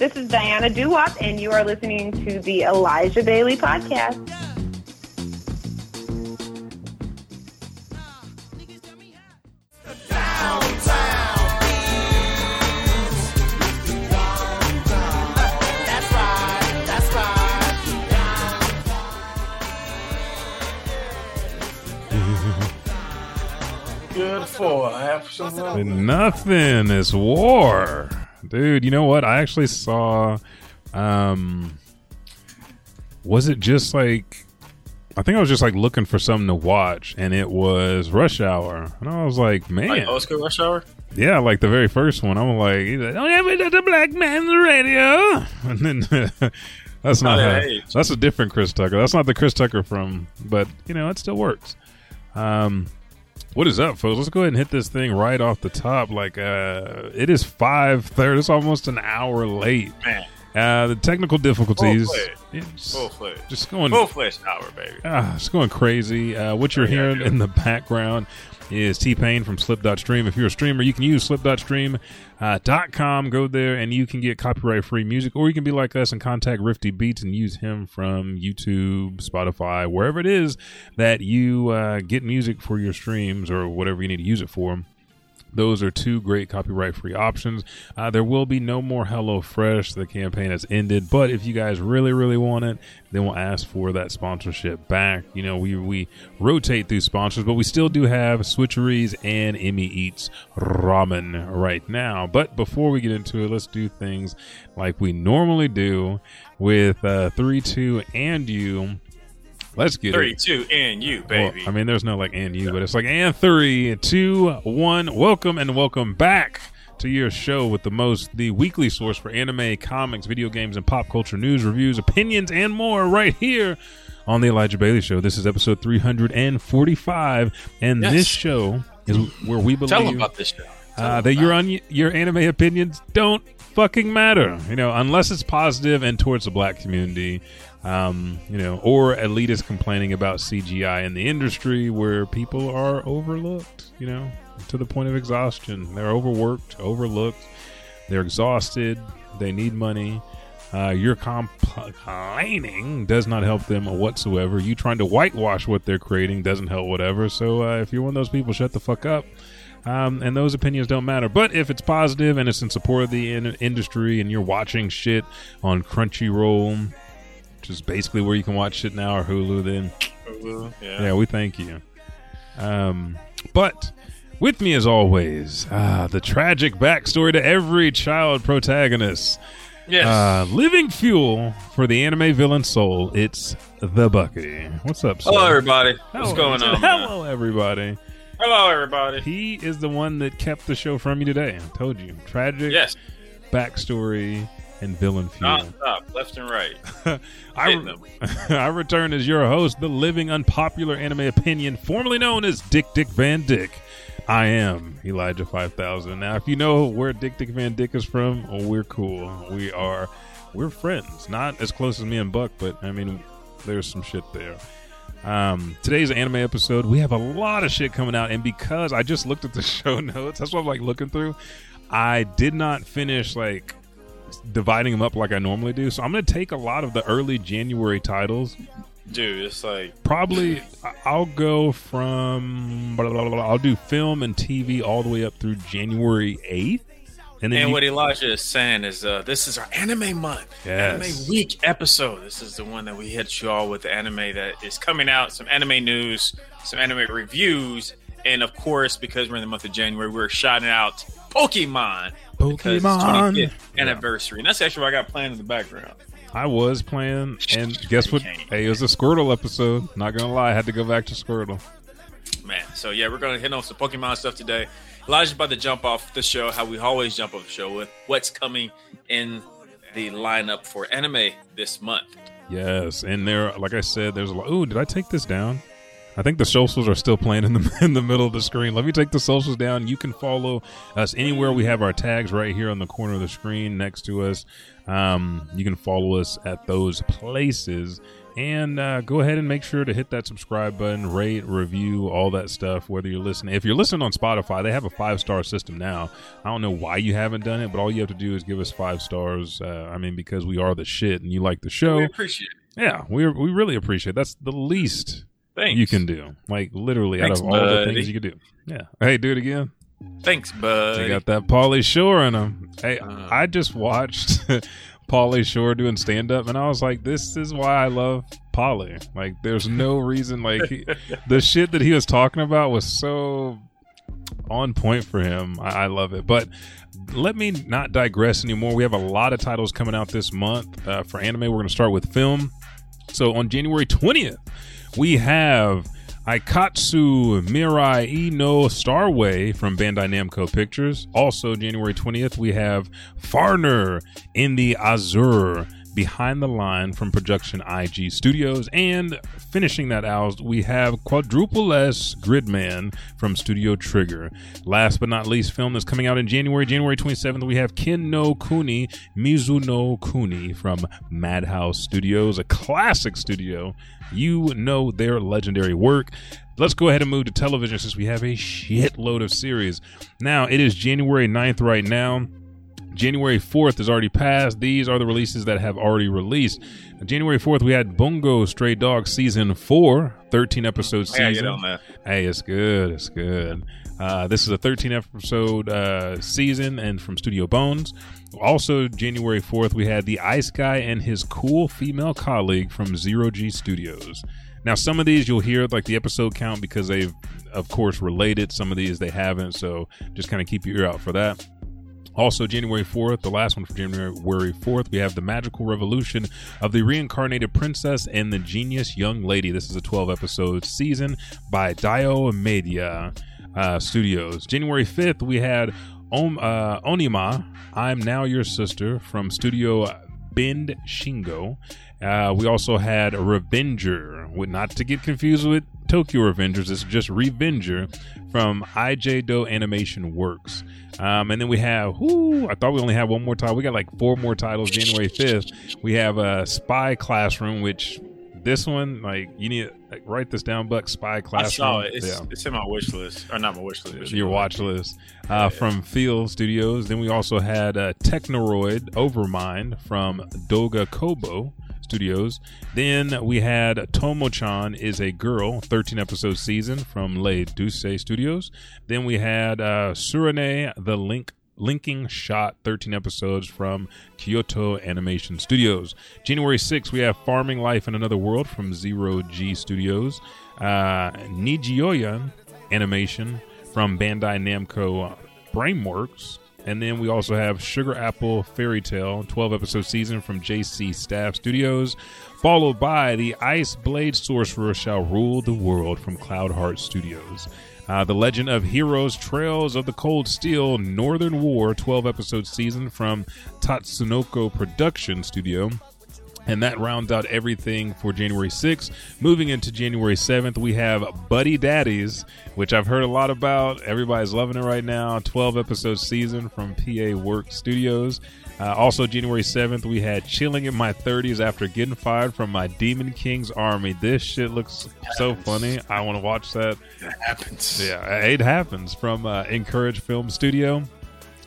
This is Diana Duwop, and you are listening to the Elijah Bailey Podcast. Good for have some Nothing is war. Dude, you know what? I actually saw um was it just like I think I was just like looking for something to watch and it was Rush Hour. And I was like, man. Like Oscar Rush Hour? Yeah, like the very first one. I'm like, don't ever let the black man's radio. And then that's not Oh, how, that's a different Chris Tucker. That's not the Chris Tucker from but you know, it still works. Um what is up, folks? Let's go ahead and hit this thing right off the top. Like, uh, it is five thirty. It's almost an hour late. Man. Uh, the technical difficulties. Full fledged. just going, Full fledged hour, baby. it's going crazy. Uh, what you're Oh, yeah, hearing yeah. in the background is T Pain from Slip.stream. If you're a streamer, you can use Slip.stream uh. Go there and you can get copyright free music, or you can be like us and contact Rifti Beats and use him from YouTube, Spotify, wherever it is that you uh, get music for your streams or whatever you need to use it for. Those are two great copyright free options. Uh, there will be no more Hello Fresh. The campaign has ended. But if you guys really, really want it, then we'll ask for that sponsorship back. You know, we, we rotate through sponsors, but we still do have Switcheries and Immi Eats Ramen right now. But before we get into it, let's do things like we normally do with uh, 3 2 and you. Let's get it. Three, two, and you, Well, baby. I mean, there's no like and you, but it's like and three, two, one. Welcome and welcome back to your show with the most, the weekly source for anime, comics, video games, and pop culture news, reviews, opinions, and more right here on the Elijah Bailey Show. This is episode 345, and Yes. this show is where we believe Tell them about this show. Uh, that your it. un- your anime opinions don't fucking matter. You know, unless it's positive and towards the black community. Um, you know, or elitists complaining about CGI in the industry where people are overlooked. You know, to the point of exhaustion. They're overworked, overlooked. They're exhausted. They need money. Uh, your complaining does not help them whatsoever. You trying to whitewash what they're creating doesn't help whatever. So uh, if you're one of those people, shut the fuck up. Um, and those opinions don't matter. But if it's positive and it's in support of the in- industry, and you're watching shit on Crunchyroll, which is basically where you can watch shit now, or Hulu, then Yeah. yeah, we thank you. Um, but with me, as always, ah, the tragic backstory to every child protagonist. Yes. Uh, living fuel for the anime villain soul. It's the Bucky. What's up, sir? Hello, everybody. What's going on? Hello, everybody. Hello, everybody. He is the one that kept the show from you today. I told you. Tragic Yes. backstory and villain fuel. Non-stop, left and right. I. I return as your host, the living unpopular anime opinion, formerly known as Dick Dick Van Dick. I am Elijah 5000. Now, if you know where Dick Dick Van Dick is from, we're cool. We are, we're friends. Not as close as me and Buck, but I mean, there's some shit there. Um, today's anime episode, we have a lot of shit coming out, and because I just looked at the show notes, that's what I'm like looking through. I did not finish like dividing them up like I normally do, so I'm going to take a lot of the early January titles. Dude, it's like, Probably, I'll go from blah, blah, blah, blah. I'll do film and TV all the way up through January 8th, and then and you- what Elijah is saying is, uh, this is our anime month, Yes. anime week episode. This is the one that we hit you all with the anime that is coming out, some anime news, some anime reviews, and of course, because we're in the month of January, we're shouting out Pokemon. because it's Pokemon. 25th anniversary, and that's actually what I got playing in the background. I was playing, and guess what? Hey, it was a Squirtle episode. Not gonna lie, I had to go back to Squirtle. Man, so yeah, we're gonna hit on some Pokemon stuff today. Elijah's about to jump off the show, how we always jump off the show with what's coming in the lineup for anime this month. Yes, and there, like I said, there's a lot. Ooh, did I take this down? I think the socials are still playing in the in the middle of the screen. Let me take the socials down. You can follow us anywhere. We have our tags right here on the corner of the screen next to us. Um, you can follow us at those places. And uh, go ahead and make sure to hit that subscribe button, rate, review, all that stuff. Whether you're listening, if you're listening on Spotify, they have a five star system now. I don't know why you haven't done it, but all you have to do is give us five stars. Uh, I mean, because we are the shit and you like the show. We appreciate it. Yeah, we we really appreciate. It. That's the least Thanks. you can do. Like literally, Thanks, out of all the things you could do. Yeah. Hey, do it again. Thanks, They bud. got that Pauly Shore in them. Hey, Uh. I just watched Pauly Shore doing stand up, and I was like, this is why I love Pauly. Like, there's no reason. Like, he, the shit that he was talking about was so on point for him. I, I love it. But let me not digress anymore. We have a lot of titles coming out this month uh, for anime. We're going to start with film. So on January 20th, we have Aikatsu Mirai Ino Starway from Bandai Namco Pictures. Also, January 20th, we have Farner in the Azure Behind the Line from Production IG Studios. And finishing that out, we have Quadruple S Gridman from Studio Trigger. Last but not least, film that's coming out in January. January 27th, we have Kin no Kuni Mizu no Kuni from Madhouse Studios, a classic studio. You know their legendary work. Let's go ahead and move to television since we have a shitload of series. Now, it is January 9th right now. January 4th is already passed. These are the releases that have already released. January 4th, we had Bungo Stray Dog Season 4, 13 episode season. get on that. Hey, it's good. It's good. Uh, this is a 13 episode uh, season and from Studio Bones. Also, January 4th, we had The Ice Guy and his cool female colleague from Zero G Studios. Now, some of these you'll hear like the episode count because they've, of course, related. Some of these they haven't. So just kind of keep your ear out for that. Also, January 4th, the last one for January 4th, we have The Magical Revolution of the Reincarnated Princess and the Genius Young Lady. This is a 12 episode season by Diomedéa uh, Studios. January 5th, we had Om, uh, Onimai, I'm Now Your Sister from Studio Bend Shingo. Uh, we also had Revenger, with, not to get confused with Tokyo Revengers, it's just Revenger from IJ Do Animation Works. Um, and then we have, whoo, I thought we only had one more title. We got like four more titles January 5th. We have a Spy Classroom, which this one, like, you need to like, write this down, Buck. Spy Classroom. I saw it. It's, Yeah it's in my wish list, or not my wish list. your watch list uh, from Feel Studios. Then we also had uh, Technoroid Overmind from Doga Kobo Studios. Then we had Tomo-chan is a girl, 13 episode season from Lay-duce Studios. Then we had uh, Tsurune the Link. Linking Shot, 13 episodes from Kyoto Animation Studios. January 6th, we have Farming Life in Another World from Zero G Studios. Uh, Nijiyon Animation from Bandai Namco Brainworks. And then we also have Sugar Apple Fairy Tale, 12 episode season from JC Staff Studios, followed by The Ice Blade Sorcerer Shall Rule the World from Cloud Heart Studios. Uh, the Legend of Heroes Trails of the Cold Steel Northern War 12 episode season from Tatsunoko Production Studio. And that rounds out everything for January 6th. Moving into January 7th, we have Buddy Daddies, which I've heard a lot about. Everybody's loving it right now. 12 episode season from PA Work Studios. Uh, also, January 7th, we had Chilling in My 30s after getting fired from my Demon King's army. This shit looks so funny. I want to watch that. It happens. Yeah, it happens from uh, Encourage Film Studio.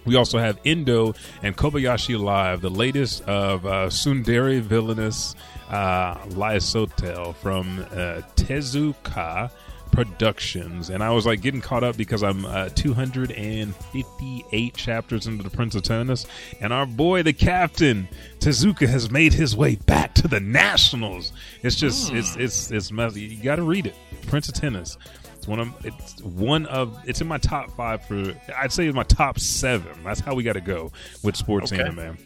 We also have Endo and Kobayashi Live, the latest of uh, Tsundere Villainous uh, Lieselotte from uh, Tezuka Productions. And I was like getting caught up because I'm uh, 258 chapters into the Prince of Tennis. And our boy, the captain, Tezuka, has made his way back to the Nationals. It's just, it's, it's, it's, messy. You got to read it. Prince of Tennis. It's one of it's one of it's in my top five for I'd say it's my top seven. That's how we got to go with sports Okay. anime.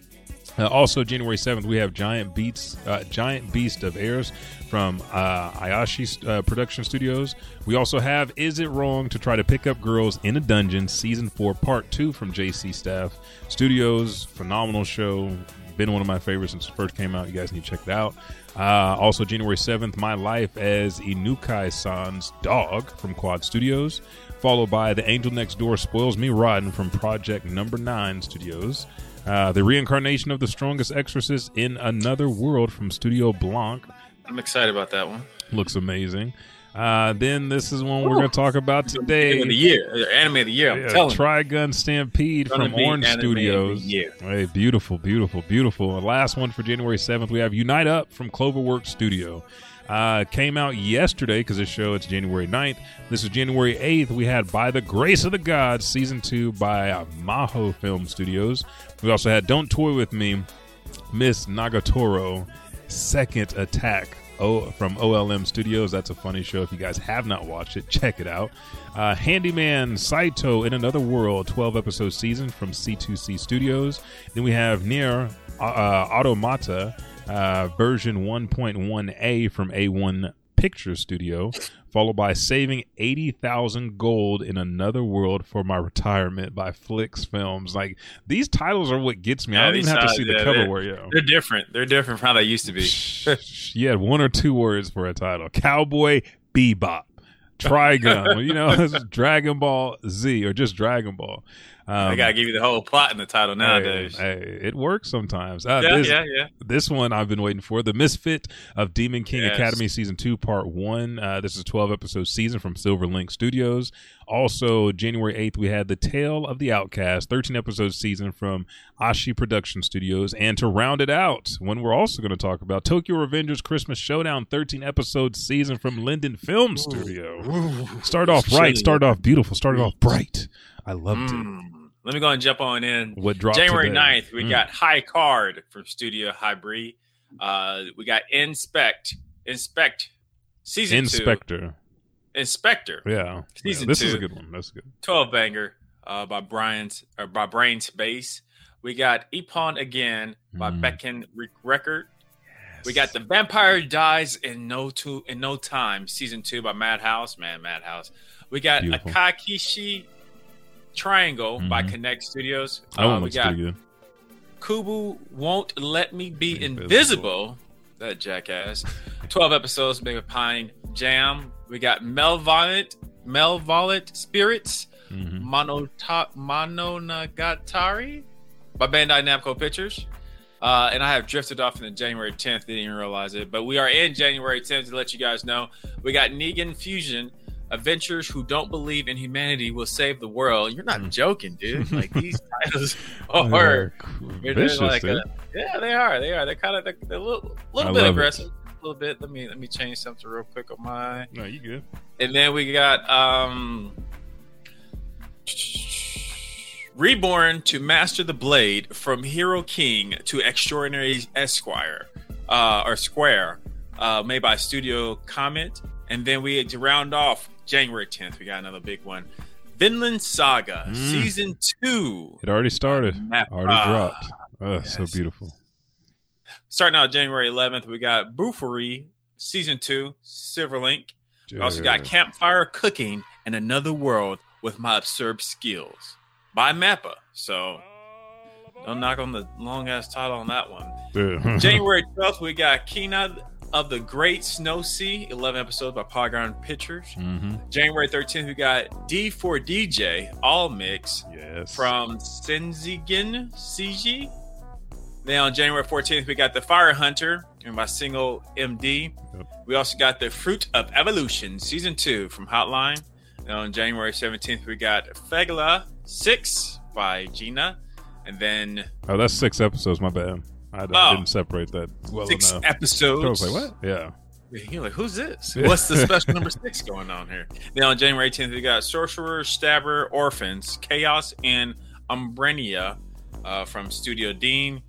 Uh, also, January seventh, we have Giant Beats, uh, Giant Beast of Ars from uh, Asahi uh, Production Studios. We also have Is It Wrong to Try to Pick Up Girls in a Dungeon, Season Four, Part Two from JC Staff Studios. Phenomenal show, been one of my favorites since it first came out. You guys need to check it out. Uh, also, January 7th, My Life as Inukai San's Dog from Quad Studios, followed by The Angel Next Door Spoils Me Rotten from Project Number 9 Studios. Uh, the reincarnation of the strongest exorcist in another world from Studio Blanc I'm excited about that one. looks amazing. Uh, then this is one we're going to talk about today. Anime of the year, Uh, anime of the year. I'm Yeah, telling you. Trigun Stampede from Orange anime of the Studios. year. Hey, beautiful, beautiful, beautiful. And last one for January 7th, we have Unite Up from Cloverworks Studio. Uh, came out yesterday because this show it's January 9th. This is January 8th. We had By the Grace of the Gods season 2 by uh, Maho Film Studios. We also had Don't Toy With Me, Miss Nagatoro, Second Attack oh, from OLM Studios. That's a funny show. If you guys have not watched it, check it out. Uh, Handyman Saito in Another World, 12 episode season from C2C Studios. Then we have NieR uh, Automata uh, version 1.1A from A1 Picture Studio, followed by Saving 80,000 Gold in Another World for My Retirement by Felix Films. Like, these titles are what gets me. I Yeah, don't even have to see the yeah, cover where, yo. They're different. They're different from how they used to be. you had one or two words for a title Cowboy Bebop. Trigun, you know, Dragon Ball Z or just Dragon Ball. Um, I gotta give you the whole plot in the title nowadays. hey, it works sometimes. Uh, yeah, this, yeah, yeah. this one I've been waiting for. The Misfit of Demon King Yes. Academy Season 2, Part 1. Uh, this is a 12 episode season from Silver Link Studios. Also, January 8th, we had The Tale of the Outcast, 13 episode season from Ashi Production Studios. And to round it out, when we're also going to talk about Tokyo Revengers Christmas Showdown, 13 episode season from Liden Film Studio. Start off right, start off beautiful, started off bright. I loved it. Mm. Let me go and jump on in. What dropped January today? 9th, we Mm. got High Card from Studio Hybrid. Uh, we got Inspect, Inspect, season Inspector. two, Inspector, Yeah. Yeah, Season This is a good one. That's good. 12 banger uh, by Brian's or by Brain's Base. We got Ippon again by Mm. Bakken Re- Record. We got The Vampire Dies in No Two in No Time, season two by Madhouse. Man, Madhouse. We got Beautiful. Ayakashi Triangle by Mhm. Connect Studios. That one Uh, we looks pretty good. Kubo Won't Let Me Be Invisible. Invisible. That jackass. 12 episodes made with Pine Jam. We got Melviolet, Melviolet Spirits, Mhm. Monota- Mononogatari by Bandai Namco Pictures. Uh, and I have drifted off in the January 10th. Didn't even realize it. But we are in January 10th to let you guys know. We got Ningen Fushin. Adventurers who don't believe in humanity will save the world. You're not Hmm. joking, dude. Like these titles are vicious, like a- yeah, they are. They are. They're kind of they're, they're a little, I little bit love it. aggressive. A little bit. Let me let me change something real quick on my. No, you good. And then we got um Reborn to Master the Blade from Hero King to Extraordinary Esquire uh or Square uh made by Studio Comet. And then we to round off January 10th, we got another big one. Vinland Saga Mm. season 2. It already started. Map- Already Ah, dropped. Oh, so beautiful. Starting out January 11th, we got Bofuri season 2, Silverlink. We also got Campfire Cooking and Another World with My Absurd Skills by Mappa. So don't knock on the long ass title on that one. January 12th, we got Kaina of the Great Snow Sea, 11 episodes by Polygon Pictures. hmm January 13th, we got D4DJ All Mix Yes. from Sanzigen CG. Then on January 14th, we got the Fire Hunter and my single MD. Yep. We also got the Fruit of Evolution season two from Hotline. And on January 17th, we got Fegla 6 by Gina. And then Oh, that's six episodes. My bad. I, I Oh. didn't separate that well six enough. episodes. I was like, what? Yeah. You're like, who's this? What's the special number six going on here? Then on January 18th, we got Sorcerer, Stabber, Orphen, Chaos, and Umbrenia uh, from Studio Dean.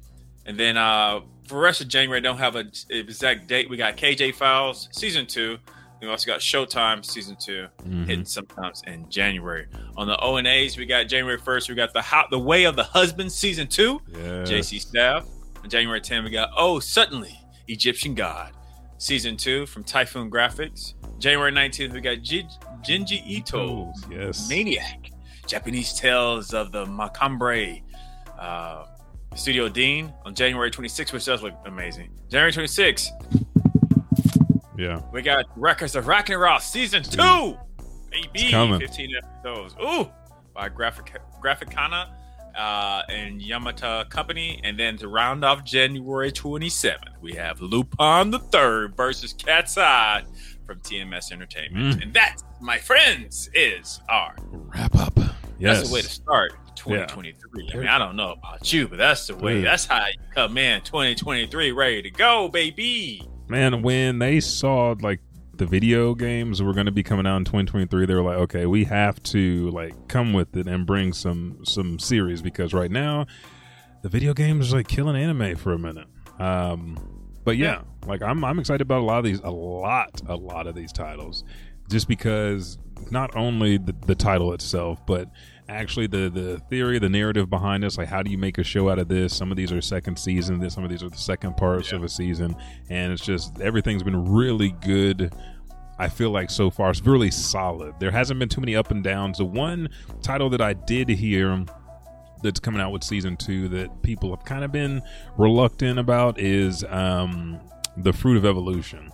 And then uh, for the rest of January, don't have an exact date. We got KJ Files, Season 2. We also got Showtime, Season 2, Mhm. hitting sometimes in January. On the ONAs, we got January 1st, we got The, the Way of the Husband, Season 2. Yeah. JC Staff. On January 10, we got Oh Suddenly Egyptian God, Season 2 from Typhoon Graphics. January 19th, we got Ji- Junji Ito, Yes. Maniac, Japanese Tales of the Macabre, uh, Studio Dean on January 26th, which does look amazing. January 26th, Yeah. we got Records of Ragnarok Season 2. Baby, coming. 15 episodes. Ooh, by Graphic Graphinica uh, and Yumeta Company. And then to round off January 27th, we have Lupin the Third versus Cat's Eye from TMS Entertainment. Mm. And that, my friends, is our Wrap up. Yes. that's the way to start 2023. I mean, I don't know about you, but that's the way. Dude. That's how you come in 2023 ready to go, baby. Man, when they saw like the video games were going to be coming out in 2023, they were like, okay, we have to like come with it and bring some some series because right now the video games are like killing anime for a minute. Um, but yeah, like I'm I'm excited about a lot of these, a lot, a lot of these titles, just because not only the, the title itself, but actually the the theory, the narrative behind this. Like, how do you make a show out of this? Some of these are second season, this some of these are the second parts Yeah. of a season, and it's just everything's been really good. I feel like so far it's really solid. There hasn't been too many up and downs. The one title that I did hear that's coming out with season two that people have kind of been reluctant about is um, the Fruit of Evolution.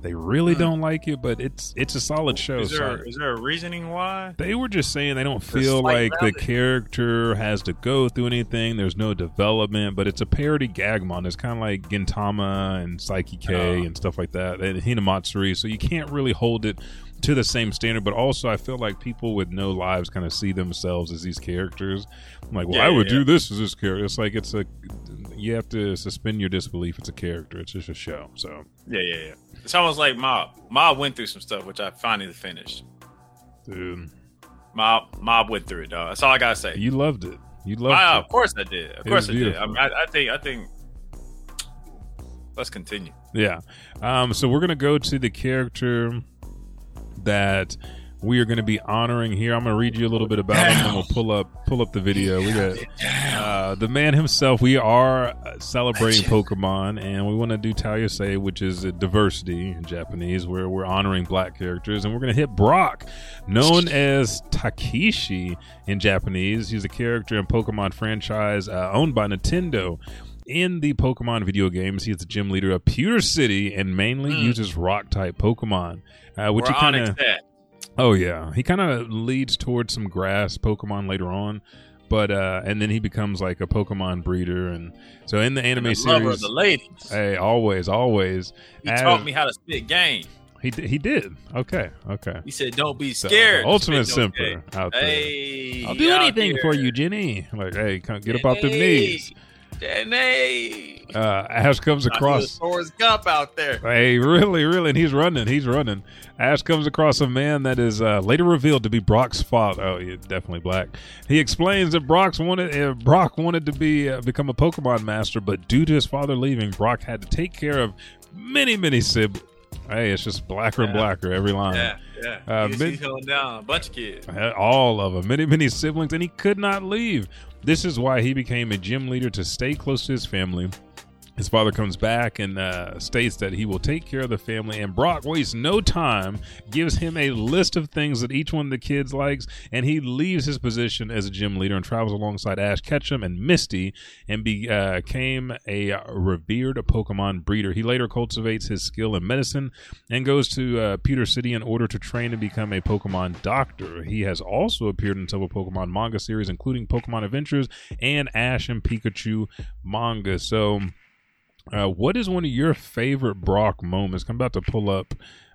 They really Hmm. don't like it, but it's it's a solid show. Is there, so- is there a reasoning why? they were just saying they don't The feel slight like the character has to go through anything. There's no development, but it's a parody Gagmon. It's kind of like Gintama and Saiki K Oh. and stuff like that, and Hinamatsuri. So you can't really hold it to the same standard. But also, I feel like people with no lives kind of see themselves as these characters. I'm like, well, Yeah, I would yeah, do yeah. this as this character. It's like it's a you have to suspend your disbelief. It's a character. It's just a show. So, Yeah, yeah, yeah. It's almost like Mob. Mob went through some stuff, which I finally finished. dude, Mob, Mob went through it, dog. That's all I gotta say. you loved it. You loved I, it. of course I did. Of It course I did. I, mean, I, I think. I think. Let's continue. Yeah. Um, so we're gonna go to the character that we are going to be honoring here. I'm going to read you a little bit about him, and we'll pull up pull up the video. We got uh, the man himself. We are celebrating Pokemon, and we want to do Tayousei, which is a diversity in Japanese, where we're honoring black characters, and we're going to hit Brock, known as Takeshi in Japanese. He's a character in Pokemon franchise uh, owned by Nintendo. In the Pokemon video games, he's the gym leader of Pewter City and mainly Mm. uses rock type Pokemon, uh, which We're he kind of. Oh yeah, he kind of leads towards some grass Pokemon later on, but uh, and then he becomes like a Pokemon breeder, and so in the anime And the lover of series, the ladies. hey, always, always, he as- taught me how to spit game. he he did. Okay, okay. He said, "Don't be scared." the ultimate Spit no simper game. out there. Hey, I'll do out anything for you, Jenny. Like, hey, come, get up off them Jenny. knees. Jenny. Uh, Ash comes across. Forrest Gump out there. Hey, really, really, and he's running. He's running. Ash comes across a man that is uh, later revealed to be Brock's father. Oh, yeah, definitely black. He explains that Brock's wanted uh, Brock wanted to be uh, become a Pokemon master, but due to his father leaving, Brock had to take care of many, many siblings. Hey, it's just blacker and Yeah. blacker every line. Yeah, yeah. Uh, he's, mid- he's holding down a bunch of kids. All of them, many, many siblings, and he could not leave. This is why he became a gym leader to stay close to his family. His father comes back and uh, states that he will take care of the family, and Brock wastes no time, gives him a list of things that each one of the kids likes, and he leaves his position as a gym leader and travels alongside Ash Ketchum and Misty and uh, became a revered Pokemon breeder. He later cultivates his skill in medicine and goes to uh, Pewter City in order to train and become a Pokemon doctor. He has also appeared in several Pokemon manga series, including Pokemon Adventures and Ash and Pikachu manga. So, uh, what is one of your favorite Brock moments? I'm about to pull up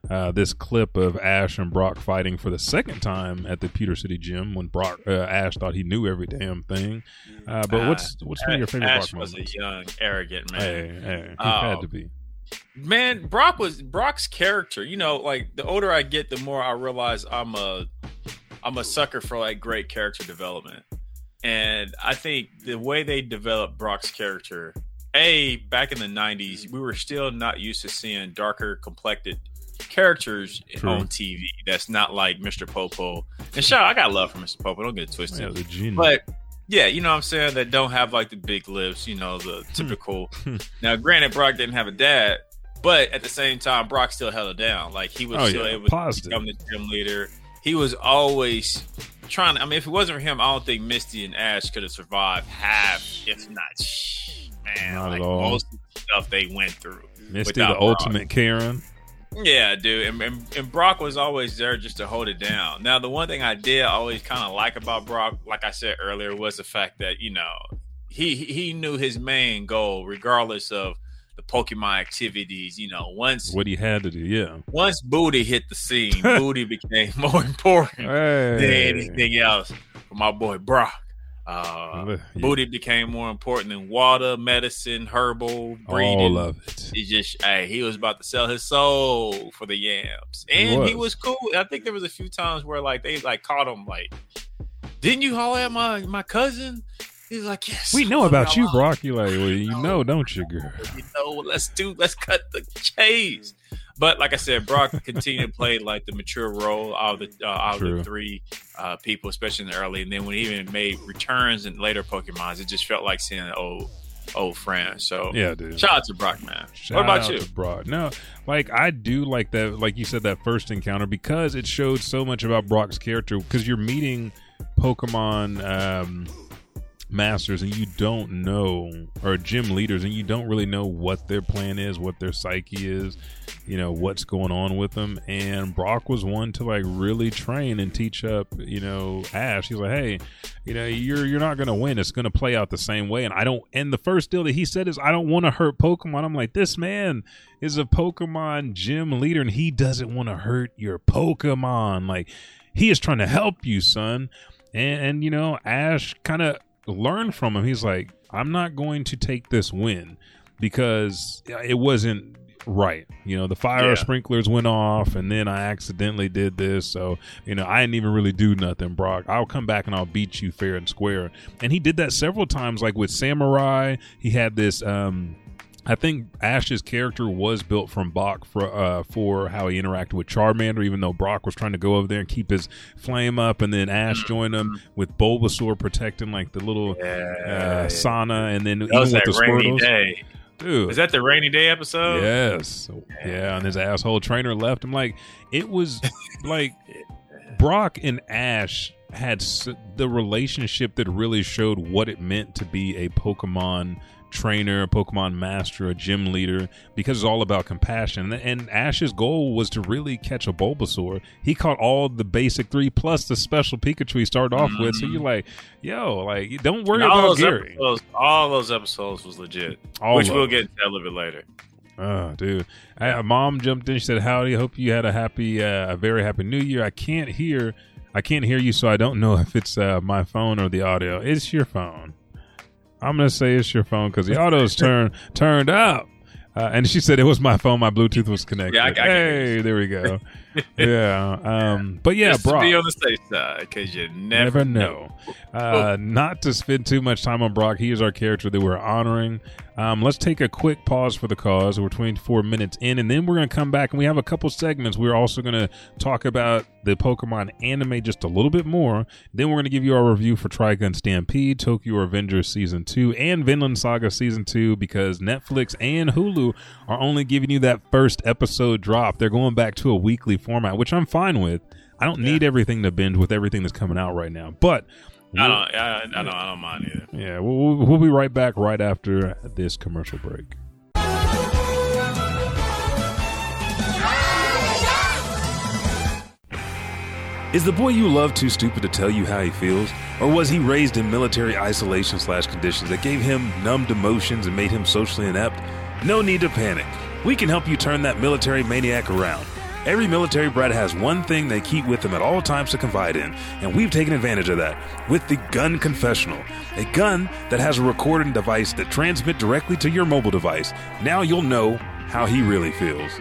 uh, this clip of Ash and Brock fighting for the second time at the Pewter City Gym when Brock uh, Ash thought he knew every damn thing. Uh, but Uh, what's what's one of your favorite Ash Brock was moments? a young, arrogant man. Hey, hey, he Oh. had to be. Man, Brock was Brock's character. You know, like the older I get, the more I realize I'm a I'm a sucker for like great character development. And I think the way they developed Brock's character, a back in the '90s, we were still not used to seeing darker complected characters True. on TV. That's not like Mr. Popo. And shout, I got love for Mr. Popo. Don't get it twisted. Yeah, the genius. But yeah, you know what I'm saying? That don't have like the big lips, you know, the hmm. typical. Hmm. now, granted, Brock didn't have a dad, but at the same time, Brock still held it down. Like he was Oh, still yeah, able to positive. become the gym leader. he was always trying. to I mean, if it wasn't for him, I don't think Misty and Ash could have survived half, if not, man, Not at all. most of the stuff they went through. Misty, the Brock. ultimate Karen. Yeah, dude, and, and, and Brock was always there just to hold it down. Now, the one thing I did always kind of like about Brock, like I said earlier, was the fact that you know he he knew his main goal, regardless of the Pokemon activities. You know, once What he had to do, yeah. once Booty hit the scene, Booty became more important than anything else for my boy Brock. Uh, Yeah. Booty became more important than water, medicine, herbal, breeding. All of it. He just, hey, he was about to sell his soul for the yams, and he was. was cool. I think there was a few times where like they like caught him like, didn't you holler at my my cousin? He's like, yes. We know about you, Brock. You like, well, you know, don't you, girl? You know, let's do, let's cut the chase. But like I said, Brock continued to play like the mature role of the uh, out of True. the three uh, people, especially in the early. And then when he even made returns in later Pokemons, it just felt like seeing an old old friend. So Yeah, dude. shout out to Brock, man. Shout what about out you? Brock. No, like I do like that, like you said, that first encounter because it showed so much about Brock's character. Because you're meeting Pokemon um, masters and you don't know, or gym leaders, and you don't really know what their plan is, what their psyche is, you know, what's going on with them. And Brock was one to like really train and teach up, you know, Ash. He's like, hey, you know, you're you're not gonna win. It's gonna play out the same way. And I don't. And the first deal that he said is, I don't want to hurt Pokemon. I'm like, this man is a Pokemon gym leader, and he doesn't want to hurt your Pokemon. Like, he is trying to help you, son. And, and you know, Ash kind of learned from him. He's like, I'm not going to take this win because it wasn't right. You know, the fire Yeah. sprinklers went off, and then I accidentally did this. So, you know, I didn't even really do nothing, Brock. I'll come back and I'll beat you fair and square. And he did that several times, like with Samurai. He had this. um I think Ash's character was built from Bach for uh, for how he interacted with Charmander, even though Brock was trying to go over there and keep his flame up, and then Ash joined him with Bulbasaur protecting like the little uh, sauna, and then That was even that with the rainy Squirtles. day. Dude, Was that the rainy day episode? Yes. Yeah, and his asshole trainer left him. Like it was like Brock and Ash had s- the relationship that really showed what it meant to be a Pokemon trainer, a Pokemon master, a gym leader, because it's all about compassion. And Ash's goal was to really catch a Bulbasaur. He caught all the basic three plus the special Pikachu he started off with. So you're like, yo, like don't worry And all about those Gary. episodes, all those episodes was legit, All which we'll get into a little bit later. Oh, dude. I, mom jumped in. She said, "Howdy. Hope you had a happy, uh, a very happy New Year." I can't hear, I can't hear you, so I don't know if it's uh, my phone or the audio. It's your phone. I'm gonna say it's your phone because the auto's turned turned up. Uh, and she said it was my phone. My Bluetooth was connected. Yeah, I- I can hear hey, there we go. yeah. Um. But yeah, Just Brock. be on the safe side because you Never never, know. Uh, not to spend too much time on Brock. He is our character that we're honoring. Um, let's take a quick pause for the cause. We're 24 minutes in, and then we're going to come back and we have a couple segments. We're also going to talk about the Pokemon anime just a little bit more. Then we're going to give you our review for Trigun Stampede, Tokyo Revengers Season 2, and Vinland Saga Season 2 because Netflix and Hulu are only giving you that first episode drop. They're going back to a weekly format, which I'm fine with. I don't need everything to binge with everything that's coming out right now. But I don't, I, I don't, I don't mind either. yeah, we'll, we'll, we'll be right back right after this commercial break. Is the boy you love too stupid to tell you how he feels? Or was he raised in military isolation slash conditions that gave him numbed emotions and made him socially inept? No need to panic. We can help you turn that military maniac around. Every military brat has one thing they keep with them at all times to confide in, and we've taken advantage of that with the Gun Confessional, a gun that has a recording device that transmits directly to your mobile device. Now you'll know how he really feels.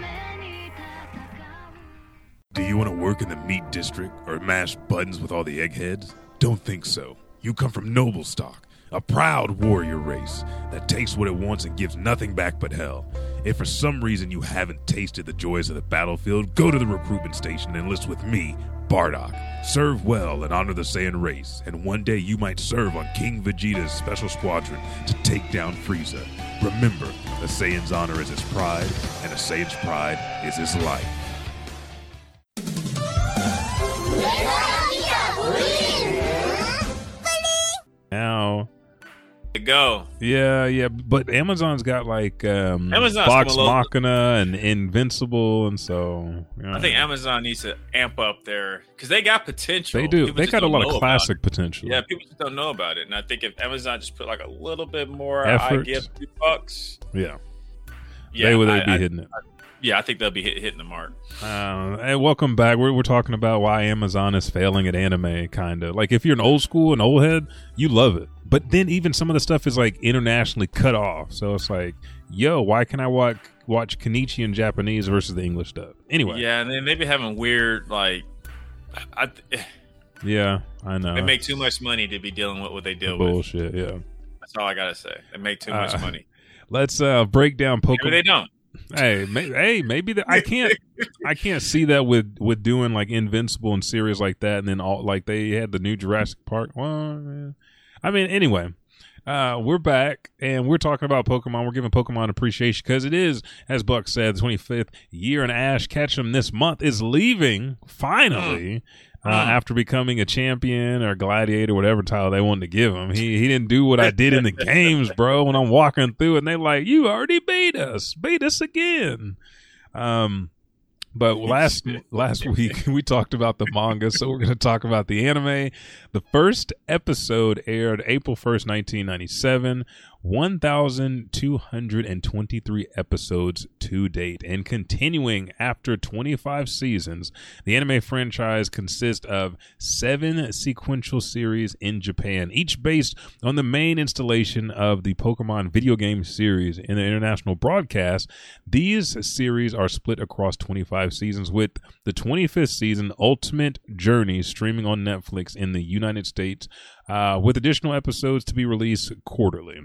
Do you want to work in the meat district or mash buttons with all the eggheads? Don't think so. You come from noble stock, a proud warrior race that takes what it wants and gives nothing back but hell. If for some reason you haven't tasted the joys of the battlefield, go to the recruitment station and enlist with me, Bardock. Serve well and honor the Saiyan race, and one day you might serve on King Vegeta's special squadron to take down Frieza. Remember, a Saiyan's honor is his pride, and a Saiyan's pride is his life. Now to go. Yeah, yeah, but Amazon's got like um, Amazon's Vox Machina and Invincible, and so know, I think Amazon needs to amp up their because they got potential. they do. People They got a lot of classic potential. Yeah, people just don't know about it, and I think if Amazon just put like a little bit more, Effort. I give two bucks. yeah, Yeah, they would they'd be I- hitting it. yeah, I think they'll be hit, hitting the mark. Uh, and welcome back. We're, we're talking about why Amazon is failing at anime, kind of. Like, if you're an old school, an old head, you love it. But then even some of the stuff is like internationally cut off. So it's like, yo, why can I watch watch Kenichi in Japanese versus the English stuff? Anyway, Yeah, and then they be having weird like. I, yeah, I know. they make too much money to be dealing with what they deal with. bullshit. Yeah. That's all I gotta say. They make too much Uh, money. Let's uh break down Maybe Pokemon. they don't. hey, may, hey, maybe the, I can't, I can't see that with with doing like Invincible and series like that, and then all like they had the new Jurassic Park. Well. I mean, anyway, uh, we're back and we're talking about Pokemon. We're giving Pokemon appreciation because it is, as Buck said, the 25th year, and Ash catch Ketchum this month is leaving finally. Uh, Mm. after becoming a champion or gladiator, whatever title they wanted to give him, he he didn't do what I did in the games, bro. When I'm walking through, and they like, "You already beat us, beat us again." Um, but last last week we talked about the manga, so we're going to talk about the anime. The first episode aired April first, nineteen ninety seven. 1,223 episodes to date. And continuing after 25 seasons, the anime franchise consists of seven sequential series in Japan, each based on the main installation of the Pokemon video game series. In the international broadcast, these series are split across 25 seasons, with the 25th season, Ultimate Journey, streaming on Netflix in the United States, uh, with additional episodes to be released quarterly.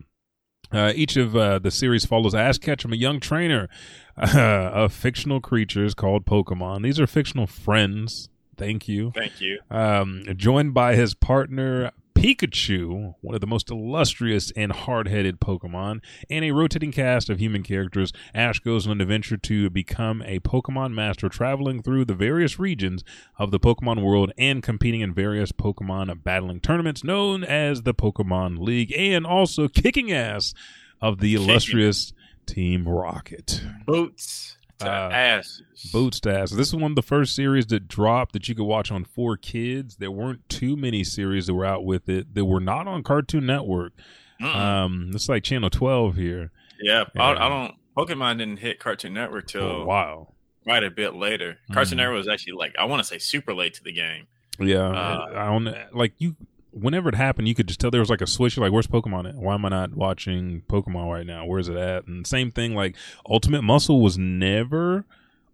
Uh, each of uh, the series follows Ash Ketchum, a young trainer uh, of fictional creatures called Pokemon. These are fictional friends. Thank you. Thank you. Um, joined by his partner Pikachu, one of the most illustrious and hard-headed Pokemon, and a rotating cast of human characters, Ash goes on an adventure to become a Pokemon master, traveling through the various regions of the Pokemon world and competing in various Pokemon battling tournaments known as the Pokemon League, and also kicking ass of the illustrious Team Rocket. Boots to Uh, asses. Boot stats. This is one of the first series that dropped that you could watch on Four Kids. There weren't too many series that were out with it that were not on Cartoon Network. Mm-mm. Um, it's like Channel 12 here yeah. I, I don't. Pokemon didn't hit Cartoon Network till while. quite a bit later. Cartoon Mhm. Network was actually like I want to say super late to the game. Yeah, Uh, I don't like you. Whenever it happened, you could just tell there was like a switch. You're like, "Where's Pokemon at? Why am I not watching Pokemon right now? Where's it at?" And same thing, like Ultimate Muscle was never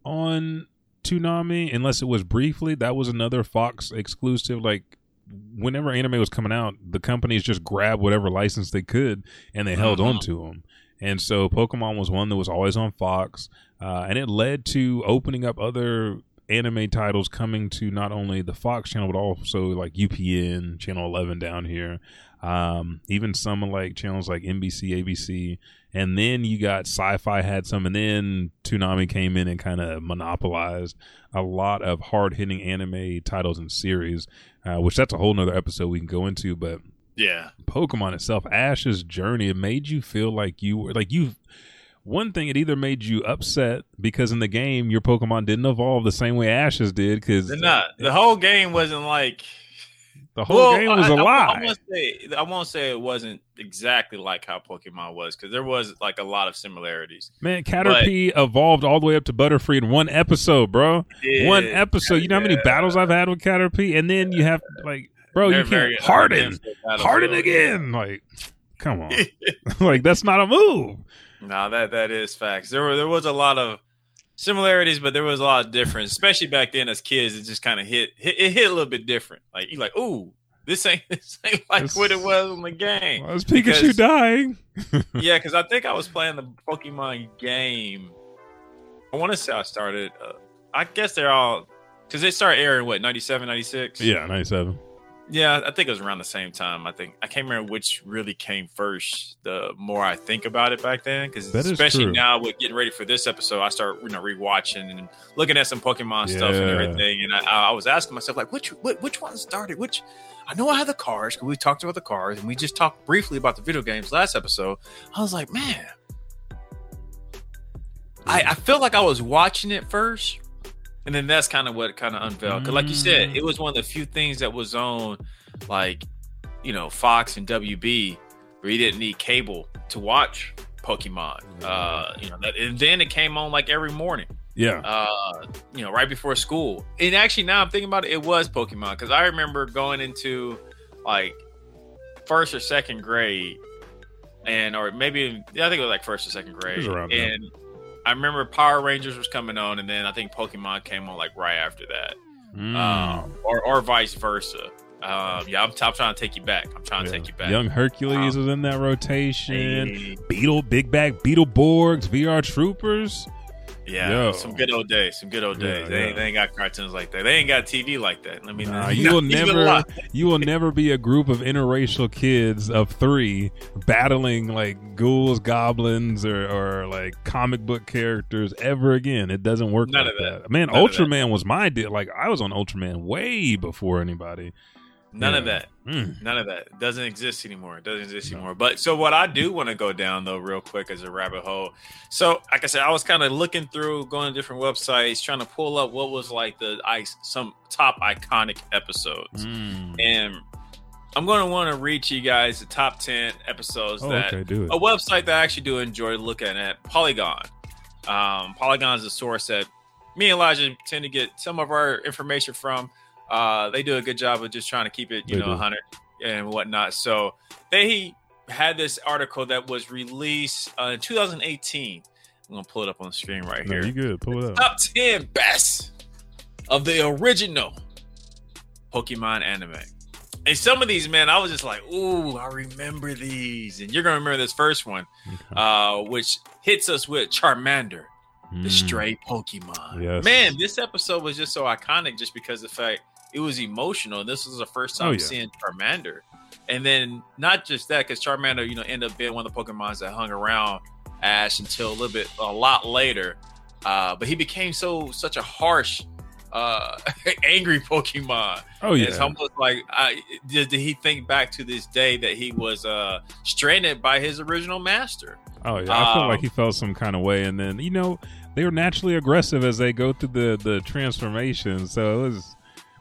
on Toonami unless it was briefly. That was another Fox exclusive. Like whenever anime was coming out, the companies just grabbed whatever license they could and they held on to them. And so Pokemon was one that was always on Fox, uh, and it led to opening up other anime titles coming to not only the Fox channel but also like UPN, Channel 11 down here, um, even some like channels like NBC, ABC, and then you got Sci-Fi had some, and then Toonami came in and kind of monopolized a lot of hard-hitting anime titles and series, uh, which that's a whole nother episode we can go into, but Yeah, Pokemon itself, Ash's journey, it made you feel like you were like you. One thing, it either made you upset because in the game your Pokemon didn't evolve the same way Ash's did because they're not. The whole game wasn't like the whole Well, game was I- a I- lie. I, won't say I won't say it wasn't exactly like how Pokemon was because there was like a lot of similarities. Man, Caterpie evolved all the way up to Butterfree in one episode, bro. One Yeah. episode. You know how many Yeah. battles I've had with Caterpie, and then you have like, bro, you can't harden, harden again. Like, come on, like that's not a move. No, that that is facts. There were there was a lot of similarities, but there was a lot of difference, especially back then as kids. It just kind of hit, hit it hit a little bit different. Like you like, ooh, this ain't this ain't like This- what it was in the game. Why is Pikachu Because- dying? yeah, because I think I was playing the Pokemon game. I want to say I started. Uh, I guess they're all because they started airing what 97, 96? Yeah, ninety-seven. Yeah, I think it was around the same time. I think I can't remember which really came first. The more I think about it back then, because especially now with getting ready for this episode, I start you know rewatching and looking at some Pokemon stuff and everything, and I, I was asking myself like, which which, which one started? Which I know I had the cars because we talked about the cars and we just talked briefly about the video games last episode. I was like, man, I, I feel like I was watching it first, and then that's kind of what kind of unveiled. Because, like you said, Mm. it was one of the few things that was on, like, you know, Fox and WB, where you didn't need cable to watch Pokemon. Uh, you know, that, and then it came on like every morning. Yeah. Uh, you know, right before school. And actually, now I'm thinking about it, it was Pokemon because I remember going into like first or second grade, and or maybe I think it was like first or second grade, was around there. and I remember Power Rangers was coming on, and then I think Pokemon came on like right after that, Mm. um, or or vice versa. Um, yeah, I'm, I'm trying to take you back. I'm trying to take you back. Young Hercules Um, was in that rotation. Hey, Beetle, Big Bad, Beetleborgs, VR Troopers. Yeah, Yo. some good old days. Some good old Yeah, days. They, ain't, they ain't got cartoons like that. They ain't got TV like that. I mean, Nah, you will never, you will never be a group of interracial kids of three battling like ghouls, goblins, or, or like comic book characters ever again. It doesn't work. None like of that. Man, None that. Ultraman was my deal. Like I was on Ultraman way before anybody. None of that. Mm. None of that. It doesn't exist anymore. It doesn't exist No. anymore. But so what I do want to go down though, real quick, as a rabbit hole. So, like I said, I was kind of looking through, going to different websites, trying to pull up what was like the ice some top iconic episodes. Mm. And I'm going to want to read you guys the top ten episodes Oh, that okay, a website that I actually do enjoy looking at, Polygon. Um, Polygon is a source that me and Elijah tend to get some of our information from. Uh, they do a good job of just trying to keep it, you They know, do. 100 and whatnot. So they had this article that was released uh, in 2018. I'm gonna pull it up on the screen right No, here. you good? Pull it up. Top 10 best of the original Pokemon anime. And some of these, man, I was just like, ooh, I remember these. And you're gonna remember this first one, uh, which hits us with Charmander, the Mm. stray Pokemon. Yes. Man, this episode was just so iconic just because of the fact it was emotional. This was the first time Oh, yeah. seeing Charmander. And then not just that, because Charmander, you know, ended up being one of the Pokemons that hung around Ash until a little bit a lot later. Uh, but he became so such a harsh, uh, angry Pokemon. Oh yeah. It's almost like I, did, did he think back to this day that he was uh, stranded by his original master? Oh yeah, I feel Um, like he felt some kind of way, and then you know they were naturally aggressive as they go through the the transformation. So it was,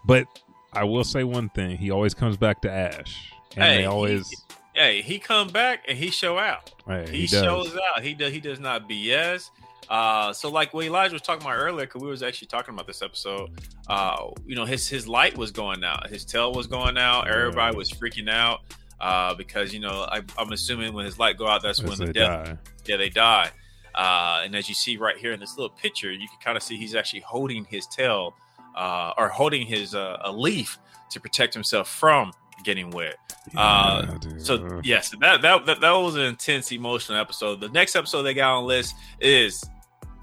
but I will say one thing: he always comes back to Ash, and Hey, they he- always Hey, he come back and he show out. hey, he, he, shows out. He does. He does not BS. Uh, so like what Elijah was talking about earlier, because we was actually talking about this episode. Uh, you know, his his light was going out, his tail was going out. Everybody was freaking out uh, because you know I, I'm assuming when his light go out, that's when the they death die. yeah they die. Uh, and as you see right here in this little picture, you can kind of see he's actually holding his tail uh, or holding his uh, a leaf to protect himself from getting wet. Uh, Yeah. So yes, that, that that that was an intense emotional episode. The next episode they got on the list is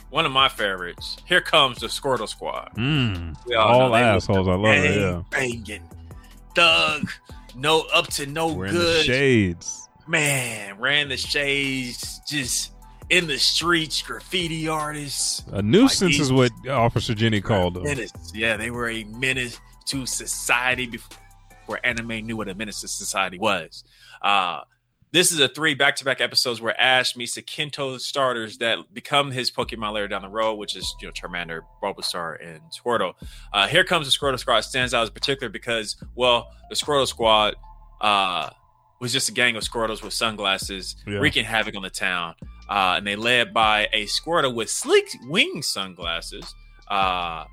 one of my favorites. Here comes the Squirtle Squad. Mm, We all all assholes. I love it. Yeah, Banging, thug, no up to no wearing good. shades. Man, ran the shades, just in the streets, graffiti artists. A nuisance these- is what Officer Jenny called them. Menace. Yeah, they were a menace to society before anime knew what a menace to society was. Uh, this is a three back-to-back episodes where Ash meets the Kanto starters that become his Pokemon later down the road, which is you know Charmander, Bulbasaur, and Squirtle. Uh, here comes the Squirtle Squad. Stands out as particular because, well, the Squirtle Squad uh, was just a gang of Squirtles with sunglasses Yeah. wreaking havoc on the town, uh, and they led by a Squirtle with sleek wing sunglasses. Uh,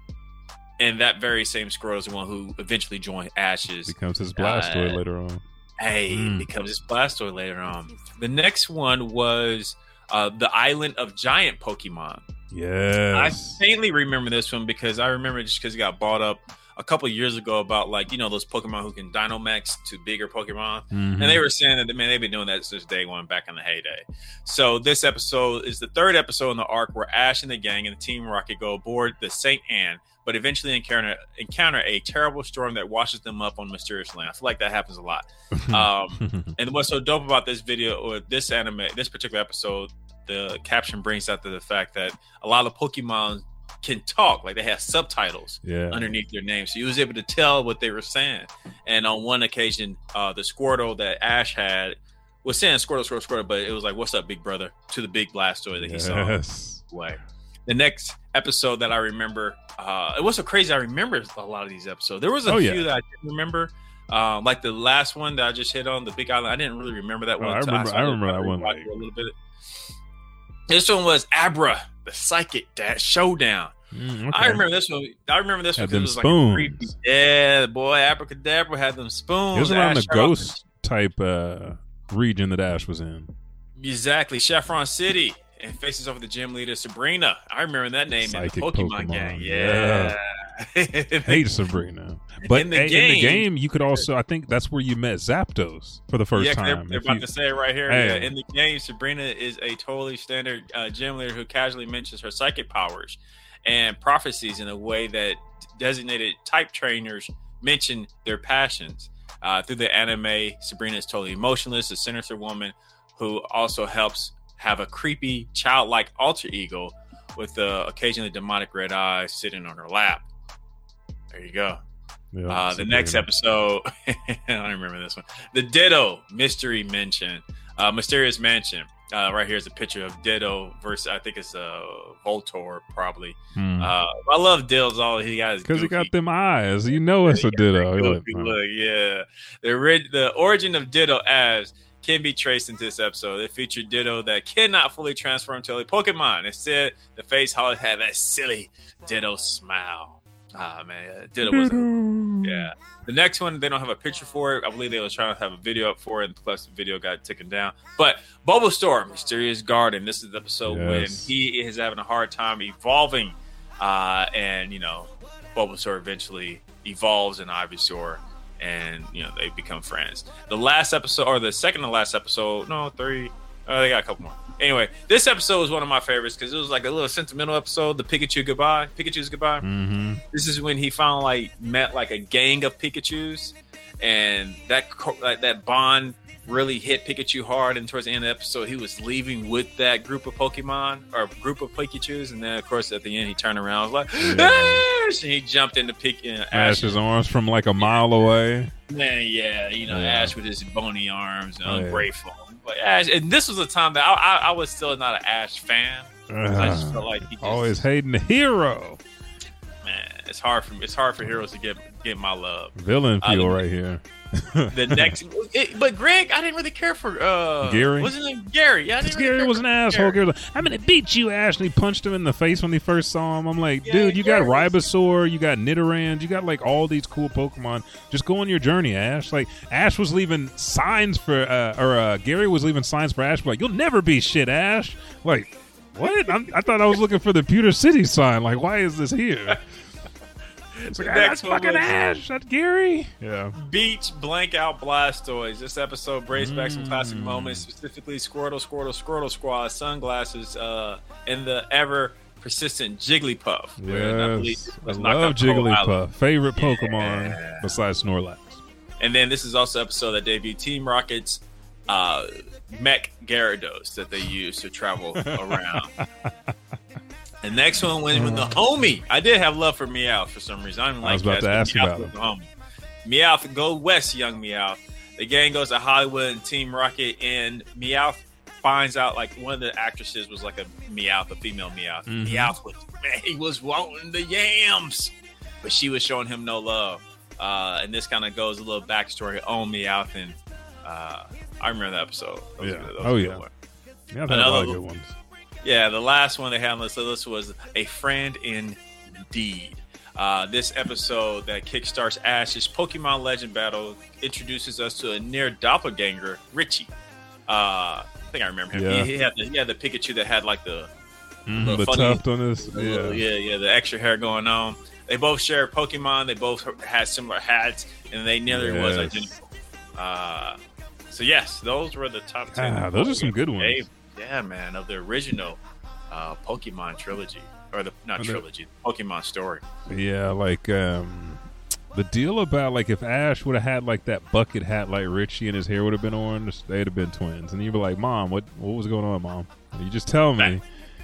and that very same Squirtle is the one who eventually joined Ashes. Becomes his Blastoise Uh, later on. Hey, Mm. becomes his Blastoise later on. The next one was uh, the Island of Giant Pokemon. Yeah. I Yes. faintly remember this one because I remember just because it got bought up a couple years ago about like you know those Pokemon who can Dynamax to bigger Pokemon, Mhm. and they were saying that man they've been doing that since day one back in the heyday. So this episode is the third episode in the arc where Ash and the gang and the Team Rocket go aboard the Saint Anne, but eventually encounter encounter a terrible storm that washes them up on mysterious land. I feel like that happens a lot. Um, and what's so dope about this video or this anime, this particular episode, the caption brings out to the fact that a lot of Pokemon can talk, like they have subtitles yeah. underneath their name. So he was able to tell what they were saying. And on one occasion, uh, the Squirtle that Ash had was saying Squirtle, Squirtle, Squirtle, but it was like, What's up, big brother? to the big Blastoise that he saw Yes. way. The next episode that I remember, uh, it was so crazy. I remember a lot of these episodes. There was a Oh, few yeah. that I didn't remember. Um, like the last one that I just hit on, the Big Island. I didn't really remember that Oh, one. I remember- so I remember that one, like- a little bit. This one was Abra, the Psychic Dad Showdown. Mm, I remember this one. I remember this Had one because it was like creepy. Yeah, boy, Abracadabra had them spoons. It was around Ash the off ghost type uh, region that Ash was in. Exactly, Saffron City, and faces over the gym leader Sabrina. I remember that name Psychic in the Pokemon, Pokemon, gang. yeah. Yeah. Hate Sabrina. But In the in, in the game- game, you could also, I think that's where you met Zapdos for the first yeah, 'cause they're, time. they're about you- to say it right here. Hey. Yeah, in the game, Sabrina is a totally standard uh, gym leader who casually mentions her psychic powers and prophecies in a way that designated type trainers mention their passions. Uh, through the anime, Sabrina is totally emotionless, a sinister woman who also helps have a creepy, childlike alter ego with uh, occasionally demonic red eyes sitting on her lap. There you go. Yeah, Uh, the next episode, I don't remember this one. The Ditto Mystery Mansion, uh, Mysterious Mansion. Uh, right here is a picture of Ditto versus I think it's uh, Voltorb probably. Hmm. Uh, I love Dill's all he got Because he got them eyes. You know it's a ditto. Look, yeah. The the origin of Ditto as can be traced into this episode. It featured Ditto that cannot fully transform to a Pokemon. Instead, the face always had that silly Ditto smile. Ah man, Ditto was a yeah. The next one, they don't have a picture for it. I believe they were trying to have a video up for it, and plus the video got taken down. But Bulbasaur, Mysterious Garden. This is the episode when he is having a hard time evolving, uh, and you know, Bulbasaur eventually evolves in Ivysaur, and you know they become friends. The last episode, or the second to last episode, no, three. Oh, they got a couple more. Anyway, this episode was one of my favorites because it was like a little sentimental episode. The Pikachu goodbye, Pikachu's goodbye hmm this is when he finally like met like a gang of Pikachu's, and that co- like, that bond really hit Pikachu hard. And towards the end of the episode, he was leaving with that group of Pokemon or group of Pikachu's, and then of course at the end he turned around, was like, Yeah. Ash! and he jumped into Pik- uh, Ash. Ash's arms from like a mile away. Man, yeah, you know, Yeah. Ash with his bony arms and Oh, yeah. But Ash, and this was a time that I, I, I was still not an Ash fan. I just felt like he just, Always hating the hero. man, it's hard for it's hard for heroes to get get my love. Villain Uh, feel the- right here. The next it, but Greg, I didn't really care for uh Gary? Wasn't it Gary? Yeah, I didn't really Gary was an asshole. Gary. Gary I'm gonna beat you, Ash, and he punched him in the face when he first saw him. I'm like, Yeah, dude, you got Gary was- Ribosaur, you got Nidoran, you got like all these cool Pokemon. Just go on your journey, Ash. Like Ash was leaving signs for, uh, or uh, Gary was leaving signs for Ash. Like, you'll never be shit, Ash. Like, what? I'm, I thought I was looking for the Pewter City sign. Like, why is this here? It's like, The "Ah, next that's fucking was- Ash. That's Gary. Yeah. Beach blank out Blastoise. This episode brings back some classic Mm. moments, specifically Squirtle, Squirtle, Squirtle Squad, sunglasses, uh, and the ever persistent Jigglypuff. where I Yes. I love out Coral Island. Jigglypuff. Favorite Pokemon Yeah. besides Snorlax. And then this is also an episode that debuted Team Rocket's uh, mech Gyarados that they use to travel around. The next one when, when the homie, I did have love for Meowth for some reason. I, didn't like I was about to ask about was the homie. Meowth, go west, young Meowth. The gang goes to Hollywood and Team Rocket, and Meowth finds out like one of the actresses was like a Meowth, a female Meowth. Mhm. Meowth was man, he was wanting the yams, but she was showing him no love. Uh, and this kind of goes a little backstory on Meowth, and uh, I remember that episode. That was Yeah. good. Oh, yeah. one. Yeah, I've had a lot of good ones. Yeah, the last one they had on this list was a friend indeed. Uh, this episode that kickstarts Ash's Pokemon Legend battle introduces us to a near doppelganger, Richie. Uh, I think I remember him. Yeah. He, he had the, he had the Pikachu that had like the Mhm, Little the funny- tuft on little- Yeah. yeah, yeah, the extra hair going on. They both share Pokemon. They both had similar hats, and they nearly was Yes. identical. Uh, so yes, those were the top ten. Ah, those are some good ones. Yeah, man, of the original uh, Pokemon trilogy, or the not And the- trilogy, Pokemon story. Yeah, like um the deal about like if Ash would have had like that bucket hat like Richie and his hair would have been orange, they'd have been twins. And you'd be like, Mom, what what was going on, Mom? And you just tell me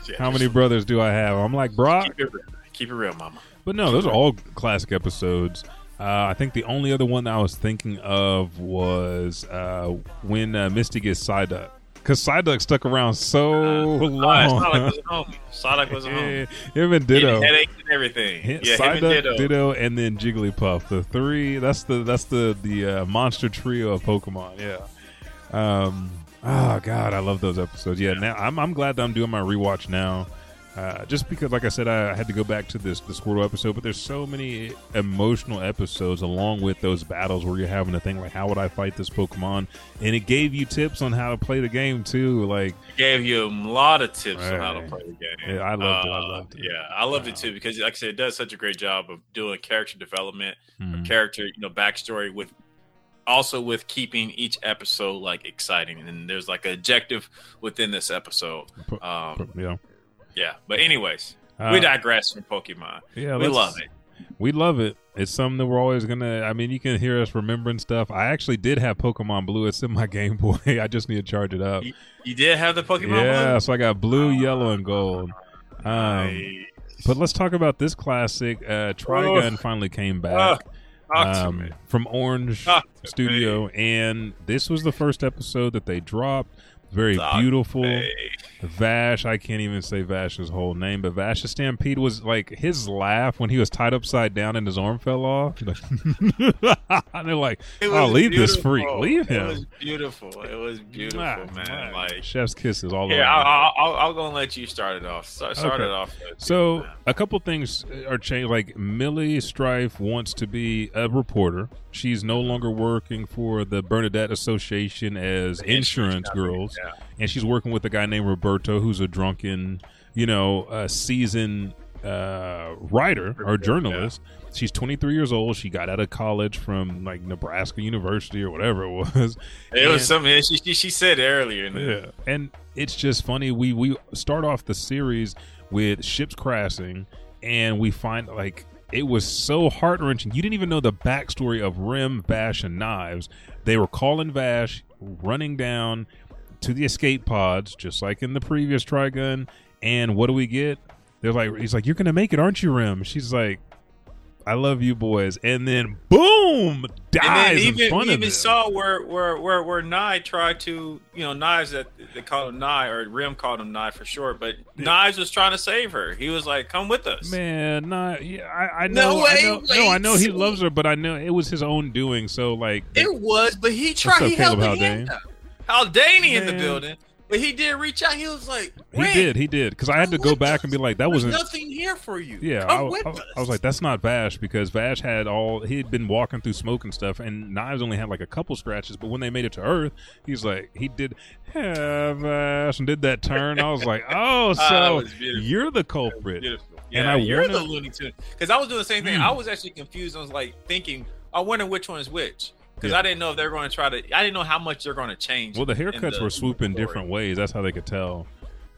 Yeah, how many brothers do I have? I'm like, Brock. Keep it, real. keep it real, Mama. But no, those are all classic episodes. Uh, I think the only other one that I was thinking of was uh, when uh, Misty gets Psyduck. Because Psyduck stuck around so Uh, long. Sonic was a homie. Sonic was a homie. yeah, him and He had Ditto. headaches and everything. Hit Yeah, him and Ditto. Ditto. and then Jigglypuff. The three. That's the that's the the uh, monster trio of Pokemon. Yeah. Um. Oh God, I love those episodes. Yeah. Now I'm I'm glad that I'm doing my rewatch now. Uh, just because, like I said, I had to go back to this the Squirtle episode, but there's so many emotional episodes along with those battles where you're having to think like, how would I fight this Pokemon? And it gave you tips on how to play the game too. Like, gave you a lot of tips on how to play the game. Yeah, I loved it. I Uh, loved it. Yeah, I loved Wow. it too because, like I said, it does such a great job of doing character development, mhm. character, you know, backstory with also with keeping each episode like exciting. And there's like an objective within this episode. Um, yeah, yeah, but anyways, Uh, we digress from Pokemon. yeah, we love it. We love it. It's something that we're always gonna. I mean, you can hear us remembering stuff. I actually did have Pokemon Blue. It's in my Game Boy. I just need to charge it up. You, you did have the Pokemon. Yeah, one? so I got blue, yellow, and gold. Um, Nice. but let's talk about this classic. Uh, Trigun finally came Oh, back to um, from Orange Studio, and this was the first episode that they dropped. Very beautiful. Hey. Vash, I can't even say Vash's whole name, but Vash's Stampede was like his laugh when he was tied upside down and his arm fell off. and they're like, It "Oh, leave this freak, leave It him." was beautiful. It was beautiful, Mwah, man. Like, chef's kisses all here, over. I'll, I'll, I'll go and let you start it off. Start, start Okay. it off. So a couple things are changed. Like Millie Strife wants to be a reporter. She's no longer working for the Bernadette Association as insurance girls, Yeah. and she's working with a guy named Roberto, who's a drunken, you know, uh, seasoned uh, writer or journalist. She's 23 years old. She got out of college from like Nebraska University or whatever it was. It was something she, she, she said earlier. Yeah, and it's just funny. We we start off the series with ships crashing, and we find like it was so heart wrenching. You didn't even know the backstory of Rem, Vash, and Knives. They were calling Vash, running down to the escape pods, just like in the previous Trigun. And what do we get? They're like, he's like, "You're gonna make it, aren't you, Rem?" She's like. I love you boys, and then boom, dies then in front of even them. saw where where where where Nye tried to you know Knives that they called him Nye or Rem called him Nye for short, but Knives was trying to save her. He was like, "Come with us." Man, not yeah. I, I No know. way, I know, no, I know he loves her, but I know it was his own doing. So like, It was, but he tried. He held the hand up. Haldane in the building, but he did reach out. He was like, he did, he did, because I had to go back us. and be like, that There's wasn't. nothing here for you. Yeah, I, I- I was like, that's not Vash because Vash had all he had been walking through smoke and stuff, and Knives only had like a couple scratches. But when they made it to Earth, he's like, he did yeah, Vash and did that turn. I was like, oh, Ah, so beautiful. you're the culprit. Beautiful. And Yeah, I you're wanna- the Looney Tune. Because I was doing the same thing. Mm. I was actually confused. I was like thinking, I wonder which one is which. Because Yeah. I didn't know if they're going to try to. I didn't know how much they're going to change. Well, the haircuts the were swooping different ways. That's how they could tell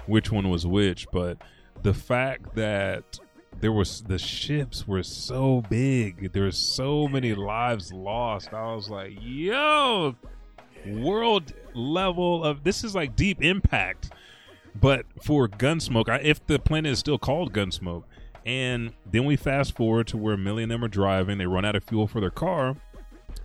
which one was which. But the fact that there was the ships were so big, there were so many lives lost. I was like, yo, world level of this is like deep impact. But for Gunsmoke, I, if the planet is still called Gunsmoke, and then we fast forward to where Millie and them are driving, they run out of fuel for their car,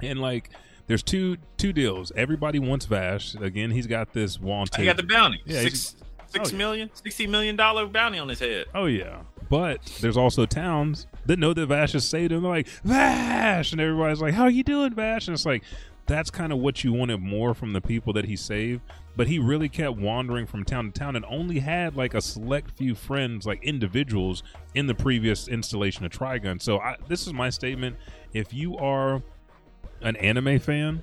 and like there's two two deals. Everybody wants Vash. Again, he's got this wanted. He got the bounty. Yeah, Six, six oh, yeah. million, sixty million dollar bounty on his head. oh yeah, but there's also towns that know that Vash has saved him. They're like Vash, and everybody's like, "How are you doing, Vash?" And it's like that's kind of what you wanted more from the people that he saved. But he really kept wandering from town to town and only had like a select few friends, like individuals, in the previous installation of Trigun. So I, this is my statement: if you are an anime fan,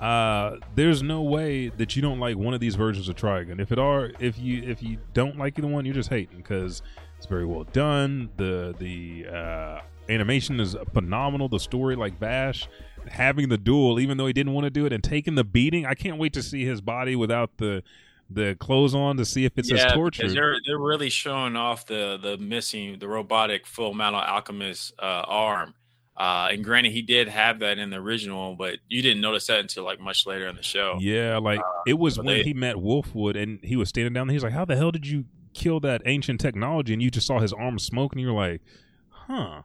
uh, there's no way that you don't like one of these versions of Trigun. If it are, if you if you don't like either one, you're just hating because it's very well done. The the uh, animation is phenomenal. The story, like Vash, having the duel, even though he didn't want to do it, and taking the beating. I can't wait to see his body without the the clothes on to see if it's as torture. they're they're really showing off the the missing the robotic Full Metal Alchemist uh, arm. Uh, and granted, he did have that in the original, but you didn't notice that until like much later in the show. Yeah, like it was when they- he met Wolfwood and he was standing down there. He's like, "How the hell did you kill that ancient technology?" And you just saw his arm smoke, and you're like, "Huh?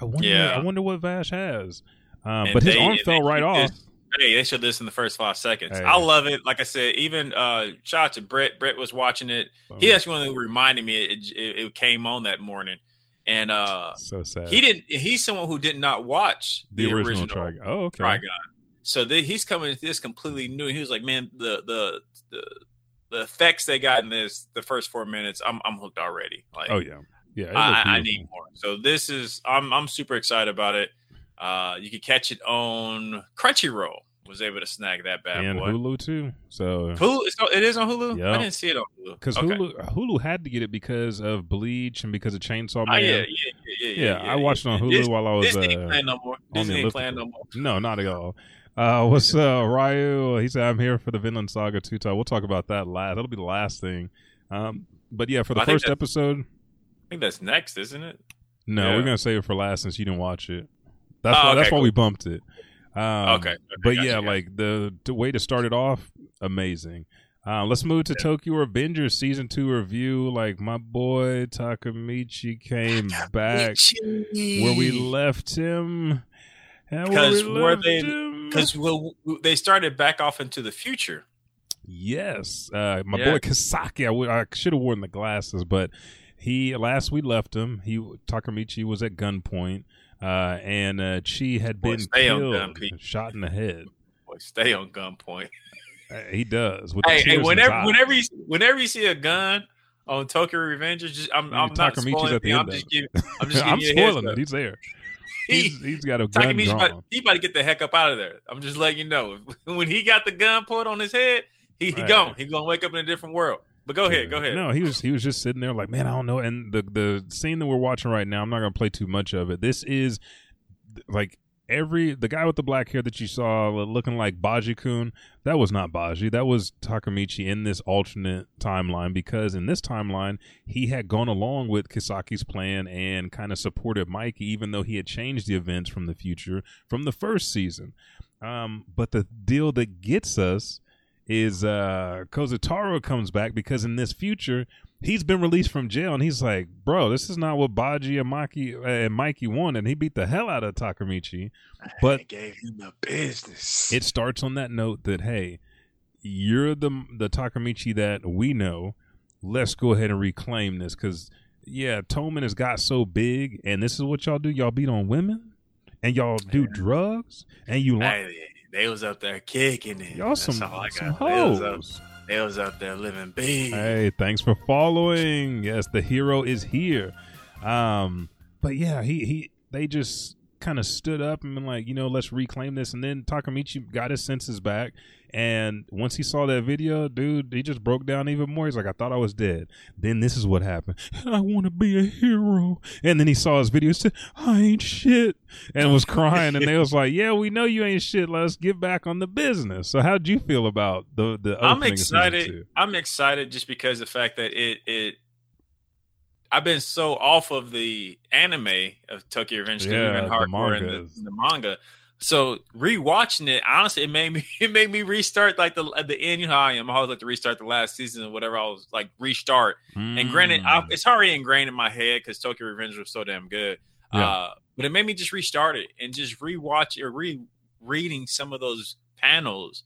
I wonder. Yeah. I wonder what Vash has." Um, And but his they- arm fell right off. this- Hey, they showed this in the first five seconds. Hey. I love it. Like I said, even uh, shout out to Brett. Brett was watching it. He actually one who reminded me it, it, it came on that morning, and uh, so sad. he didn't. He's someone who did not watch the, original, Trigun. Oh, okay. Trigun. So the, he's coming to this completely new. He was like, man, the the the the effects they got in this the first four minutes, I'm I'm hooked already. Like, Oh yeah, yeah. I, I need more. So this is I'm I'm super excited about it. Uh, you can catch it on Crunchyroll. Was able to snag that bad and boy. Hulu too. So Hulu, it is on Hulu. Yeah. I didn't see it on Hulu because Okay. Hulu Hulu had to get it because of Bleach and because of Chainsaw Oh, Man. yeah, yeah, yeah, yeah, Yeah, I watched it on Hulu Dis- while I was Disney uh, playing no more. Disney ain't playing no more. No, not at all. Uh, what's uh, Ryu? He said, "I'm here for the Vinland Saga two time." We'll talk about that last. That'll be the last thing. Um, but yeah, for the I first episode, I think that's next, isn't it? no, Yeah. we're gonna save it for last since you didn't watch it. That's Oh, why. okay, that's why we bumped it. Um, okay, okay, but gotcha, yeah, gotcha. like the, the way to start it off, amazing. Uh, let's move to Tokyo Revengers season two review. Like my boy Takemichi came back where we left him. Because we left they- because well, they started back off into the future. Yes, uh, my Yeah. boy Kisaki. I, w- I should have worn the glasses, but he last we left him. He Takemichi was at gunpoint, uh, and uh, Chi had Boy, been killed, gun, shot in the head. Boy, stay on gunpoint. Uh, he does. With the Hey, hey, tears in his whenever whenever you whenever you see a gun on Tokyo Revengers, just I'm I'm not spoiling. at the end I'm just giving I'm just I'm you a heads spoiling it. He's there. He, He's, he's got a gun drawn. about, he about to get the heck up out of there. I'm just letting you know. When he got the gun put on his head, he, he Right. gone. He gonna wake up in a different world. But go ahead, go ahead. No, he was he was just sitting there like, man, I don't know. And the the scene that we're watching right now, I'm not gonna play too much of it. This is like every the guy with the black hair that you saw looking like Baji Kun, that was not Baji. That was Takemichi in this alternate timeline because in this timeline he had gone along with Kisaki's plan and kind of supported Mikey, even though he had changed the events from the future from the first season. Um, but the deal that gets us is uh Kazutora comes back because in this future he's been released from jail and he's like, bro, this is not what Baji and Mikey uh, and Mikey wanted. He beat the hell out of Takemichi. But gave him the business. it starts on that note that hey, you're the the Takemichi that we know. Let's go ahead and reclaim this because yeah, Toman has got so big, and this is what y'all do. Y'all beat on women, and y'all do drugs, and you like they was up there kicking it. y'all That's some, some got. They was, up, hoes. they was up there living big. Hey, thanks for following. Yes, the hero is here. Um, but yeah, he he they just kind of stood up and been like, you know, let's reclaim this. And then Takemichi got his senses back. And once he saw that video, dude, he just broke down even more. He's like, I thought I was dead. Then this is what happened. I want to be a hero. And then he saw his video and said, I ain't shit. And was crying. and they was like, Yeah, we know you ain't shit. Let's get back on the business. So how'd you feel about the the other thing? I'm opening of season excited. I'm excited just because the fact that it it I've been so off of the anime of Tokyo Revenge Yeah, we've been the hardcore in the, the manga. So rewatching it, honestly, it made me it made me restart like the at the end. You know how I am. I always like to restart the last season or whatever. I was like restart. And granted, I, Mm. it's already ingrained in my head because Tokyo Revenge was so damn good. Yeah. Uh, but it made me just restart it and just rewatch or re reading some of those panels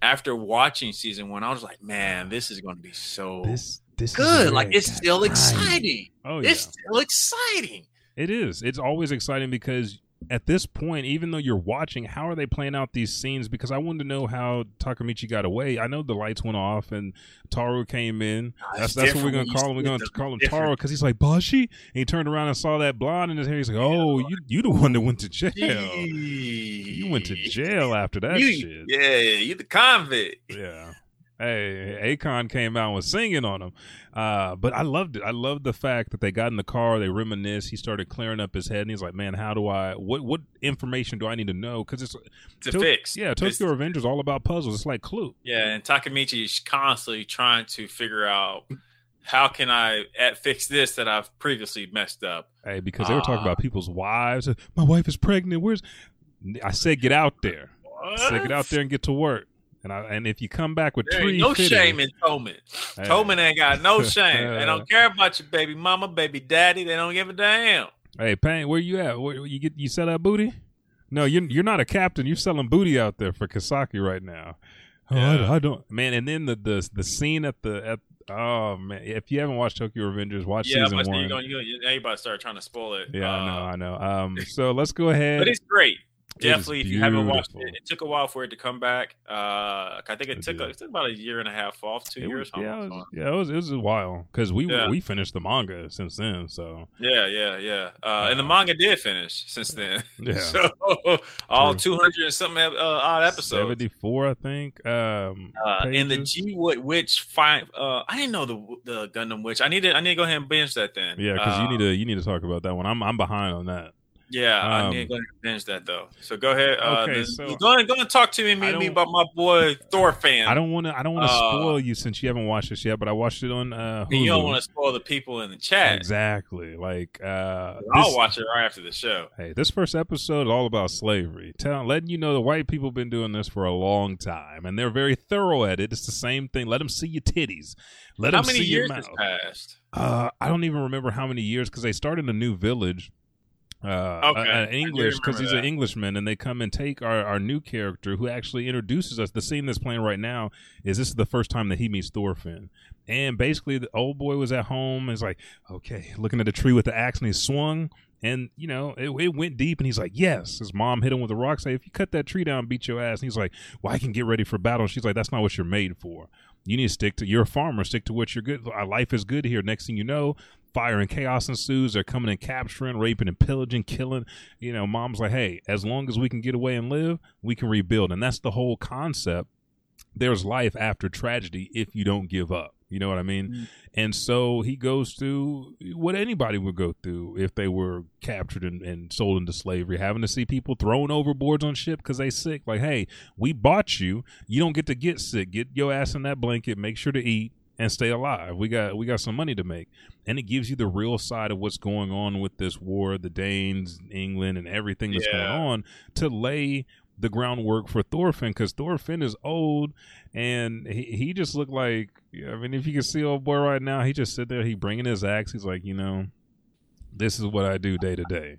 after watching season one. I was like, man, this is going to be so this this good. where Like it's it's got still right. exciting. Oh yeah, It's still exciting. it is. It's always exciting because at this point, even though you're watching, how are they playing out these scenes? Because I wanted to know how Takemichi got away. I know the lights went off and Taro came in. Ah, That's that's what we're gonna call him. We're gonna see call him different- Taro because he's like Baji. And he turned around and saw that blonde in his hair. He's like, "Oh, you you the one that went to jail. You went to jail after that You- shit." Yeah, you the convict. Yeah. Hey, Akon came out and was singing on him. Uh, but I loved it. I loved the fact that they got in the car, they reminisce. He started clearing up his head, and he's like, "Man, how do I? What what information do I need to know? Because it's To To- fix. yeah, Tokyo Revengers all about puzzles. It's like Clue. Yeah, and Takemichi is constantly trying to figure out how can I at, fix this that I've previously messed up. Hey, because they were talking Ah. about people's wives. My wife is pregnant. Where's? I said, get out there. I said, get out there and get to work. And I, and if you come back with There tree no shame in Toman. Hey. Toman ain't got no shame. they don't care about your baby mama, baby daddy. They don't give a damn. Hey, Payne, where you at? Where, you get you sell that booty? No, you're you're not a captain. You're selling booty out there for Kisaki right now. Oh, Yeah. I, I don't, man. And then the the the scene at the at oh man, if you haven't watched Tokyo Revengers, watch Yeah, season one. you're gonna, you're, you now you about start trying to spoil it. yeah, Uh, I know, I know. Um, so let's go ahead. But it's great. It is Definitely, if you haven't watched it, it took a while for it to come back. Uh, I think it, It took, did. it took about a year and a half off, two It years. was- yeah, it was, yeah, it was it was a while because we Yeah. we finished the manga since then. So Yeah, yeah, yeah. Uh, and the Uh, manga did finish since then. yeah, so all 200 and something uh, odd episodes. seventy four, I think. Um, Uh, and the. G Wood Witch five. Uh, I didn't know the the Gundam Witch. I need to I need to go ahead and binge that then. yeah, because Uh, you need to you need to talk about that one. I'm I'm behind on that. Yeah, I um, need to and binge that though. So go ahead. Uh, Okay, then- so- go ahead, go and talk to me, I me, me about my boy Thorfinn. I don't want to. I don't want to Uh, spoil you since you haven't watched this yet. But I watched it on uh, And you don't want to spoil the people in the chat. Exactly. Like uh, I'll this- watch it right after the show. Hey, this first episode is all about slavery. Tell, letting you know the white people been doing this for a long time, and they're very thorough at it. It's the same thing. Let them see your titties. Let How them many see your years mouth. has passed? Uh, I don't even remember how many years because they started a new village. Uh, Okay, uh, I English because he's that. an Englishman, and they come and take our, our new character who actually introduces us. The scene that's playing right now is this is the first time that he meets Thorfinn, and basically the old boy was at home. and Is like, okay, looking at the tree with the axe, and he swung, and you know it, it went deep, and he's like, yes. His mom hit him with a rock, say, if you cut that tree down, beat your ass. And he's like, well, I can get ready for battle. She's like, that's not what you're made for. You need to stick to. You're a farmer. Stick to what you're good. Life is good here. Next thing you know, fire and chaos ensues. They're coming and capturing, raping and pillaging, killing. You know, mom's like, hey, as long as we can get away and live, we can rebuild. And that's the whole concept. There's life after tragedy if you don't give up. You know what I mean? Mm. And so he goes through what anybody would go through if they were captured and, and sold into slavery, having to see people thrown overboards on ship because they sick. Like, hey, we bought you. You don't get to get sick. Get your ass in that blanket. Make sure to eat and stay alive. We got we got some money to make, and it gives you the real side of what's going on with this war, the Danes, England, and everything that's Yeah. going on to lay the groundwork for Thorfinn because Thorfinn is old and he, he just looked like I mean if you can see old boy right now he just sit there he bringing his axe he's like you know this is what I do day to day.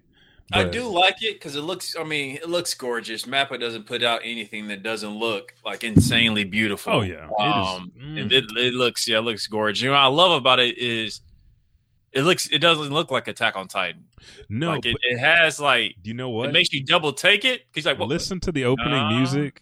I do like it because it looks. I mean, it looks gorgeous. Mappa doesn't put out anything that doesn't look like insanely beautiful. Oh yeah, um, it is. and mm. it, it looks yeah, it looks gorgeous. You know, what I love about it is it looks. It doesn't look like Attack on Titan. no, like it, but it has like you know what? it makes you double take it. He's like, what? Listen to the opening Uh, music.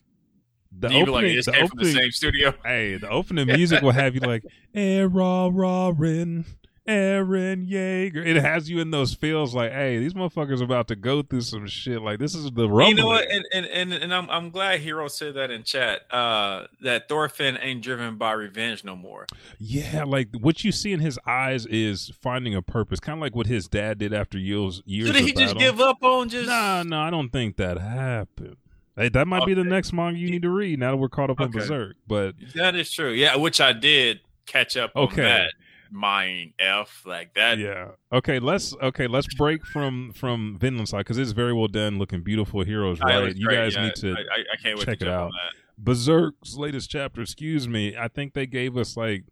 The be like, opening, the from the opening, same studio. hey, the opening music will have you like Era Aaron, Eren Yeager. It has you in those feels like, hey, these motherfuckers about to go through some shit. Like this is the rumble. You know what? And and and, and I'm I'm glad Hero said that in chat. Uh, that Thorfinn ain't driven by revenge no more. Yeah, like what you see in his eyes is finding a purpose, kind of like what his dad did after years years So did he just give up on just? Nah, no, I don't think that happened. Hey, that might be the next manga you need to read now that we're caught up on Okay. Berserk. But That is true. Yeah, which I did catch up Okay. Mine F like that. yeah, okay, let's okay, let's break from from Vinland side because it's very well done, looking beautiful. Heroes, right? You guys yeah. need to I, I, can't wait check to it out. Berserk's latest chapter. Excuse me, I think they gave us like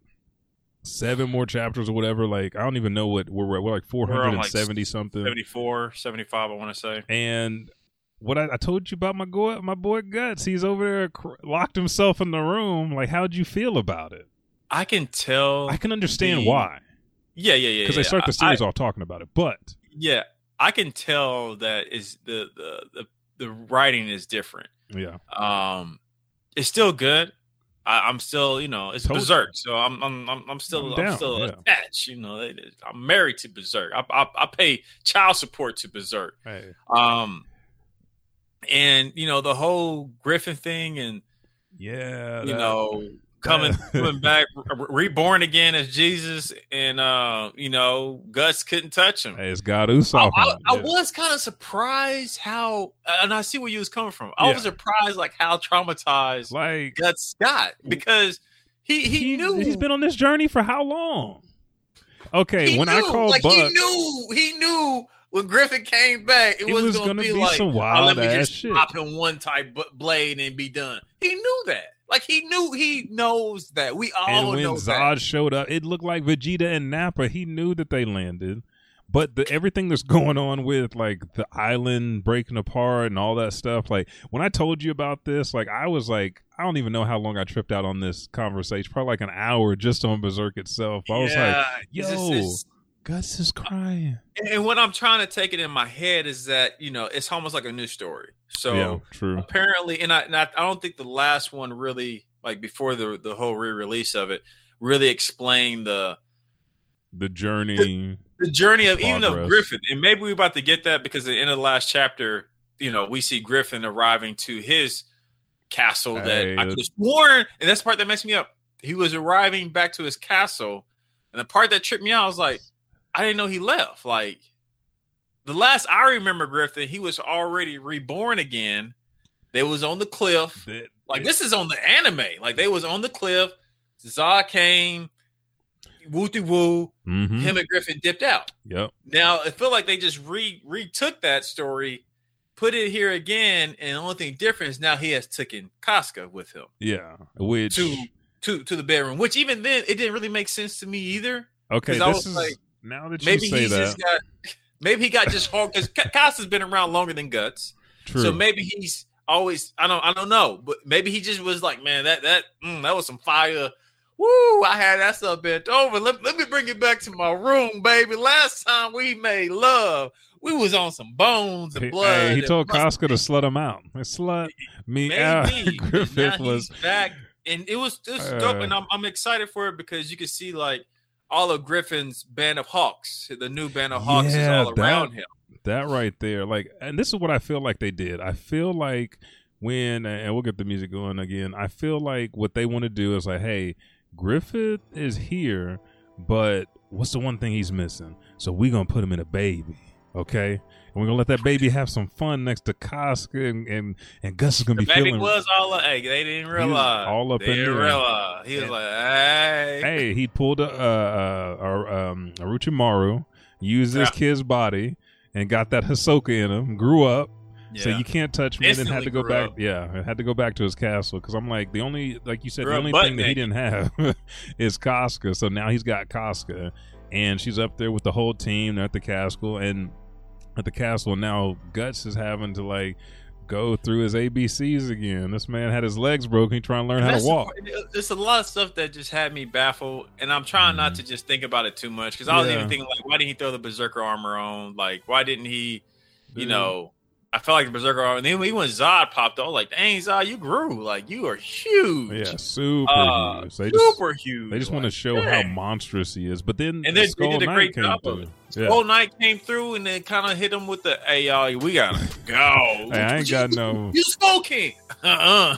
seven more chapters or whatever. Like I don't even know what we're, we're like four We're on, hundred and like, seventy something. 74, 75, I want to say. And what I, I told you about my boy, my boy Guts, he's over there cr- locked himself in the room. Like, how'd you feel about it? I can tell. I can understand the- why yeah, yeah, yeah. because yeah. they start the I- series off talking about it. But yeah, I can tell that is the, the the the writing is different. Yeah. Um, it's still good. I, am still, you know, it's you. Berserk, so I'm I'm I'm, I'm still I'm I'm, still yeah. attached. You know, I'm married to Berserk. I, I I pay child support to Berserk. Hey. Um, and you know the whole Griffith thing, and Yeah. you that- know coming coming back re- reborn again as Jesus, and uh, you know Guts couldn't touch him. Hey, it's God I, Usopp. I, on it, I yeah. was kind of surprised how, and I see where you was coming from. I Yeah. was surprised like how traumatized like Guts got because he he, he, knew he's been on this journey for how long? Okay, he when I called like Buck, he knew he knew when Griffith came back, it, It wasn't gonna, gonna be, be like some "Oh, let me wild-ass just shit." pop him one type blade and be done. He knew that. Like he knew he knows that. We all and when know Zod that. showed up, it looked like Vegeta and Nappa. He knew that they landed, but the everything that's going on with like the island breaking apart and all that stuff. Like when I told you about this, like I was like, I don't even know how long I tripped out on this conversation. Probably like an hour just on Berserk itself. I was like, Yeah, it's just- yo, it's- Guts is crying. and what I'm trying to take it in my head is that you know it's almost like a new story. So yeah, true. apparently, and I, and I I don't think the last one really like before the the whole re-release of it really explained the The journey. the journey of even of Griffith, and maybe we're about to get that because at the end of the last chapter, you know, we see Griffith arriving to his castle that Hey, I uh, could have sworn, and that's the part that messed me up. He was arriving back to his castle, and the part that tripped me out was like, I didn't know he left. Like the last I remember Griffith, he was already reborn again. They was on the cliff. that- Like this is on the anime. Like they was on the cliff. Zod came, woo woo. Mhm. Him and Griffith dipped out. Yep. Now I feel like they just re retook that story, put it here again, and the only thing different is now he has taken Casca with him Yeah. Which to to to the bedroom. Which even then it didn't really make sense to me either. okay, this was is like, now that you Maybe say he's that. just got maybe he got just hard because Casca's been around longer than Guts. True. So maybe he's always I don't I don't know, but maybe he just was like, man, that that mm, that was some fire. Woo! I had that stuff bent over. Let, let me bring it back to my room, baby. Last time we made love, we was on some bones and blood. hey, he and told Casca to slut him out. Slut me out. Griffith was back, and it was it was Uh, dope, and I'm I'm excited for it because you can see like all of Griffith's band of hawks, the new band of hawks Yeah, is all around him. that right there. Like, and this is what I feel like they did. I feel like when, and we'll get the music going again. I feel like what they want to do is like, hey, Griffith is here, but what's the one thing he's missing? So we're gonna put him in a baby, okay? And we're gonna let that baby have some fun next to Casca, and and, and Guts is gonna The be baby feeling. was all up. Hey, they didn't realize. all up they in didn't there. realize. He was And- like, hey, hey, he pulled a, uh, uh, uh, um, used his Yeah. kid's body, and got that Hisoka in him. Grew up, so you can't touch me. And then had to go back. up. Yeah, had to go back to his castle because I'm like the only, like you said, Grew the only thing that he didn't have is Casca. So now he's got Casca, and she's up there with the whole team. They're at the castle, and at the castle and now, Guts is having to like. Go through his ABCs again. This man had his legs broken. He trying to learn how to walk. part- It's a lot of stuff that just had me baffled, and I'm trying not to just think about it too much because I was Mm. Yeah. even thinking like, why didn't he throw the berserker armor on? Like, why didn't he? You Yeah. know, I felt like the berserker armor. And then when Zod popped, I was like, dang, Zod, you grew. Like, you are huge. Yeah, super Uh, huge. They just super huge. They just want to Like, show how monstrous he is. But then And they- they Skull did a Knight great came job of it. Yeah. Whole night came through and then kind of hit him with the, hey, y'all, we gotta go. Hey, I ain't got no. You Skull King. Uh-uh.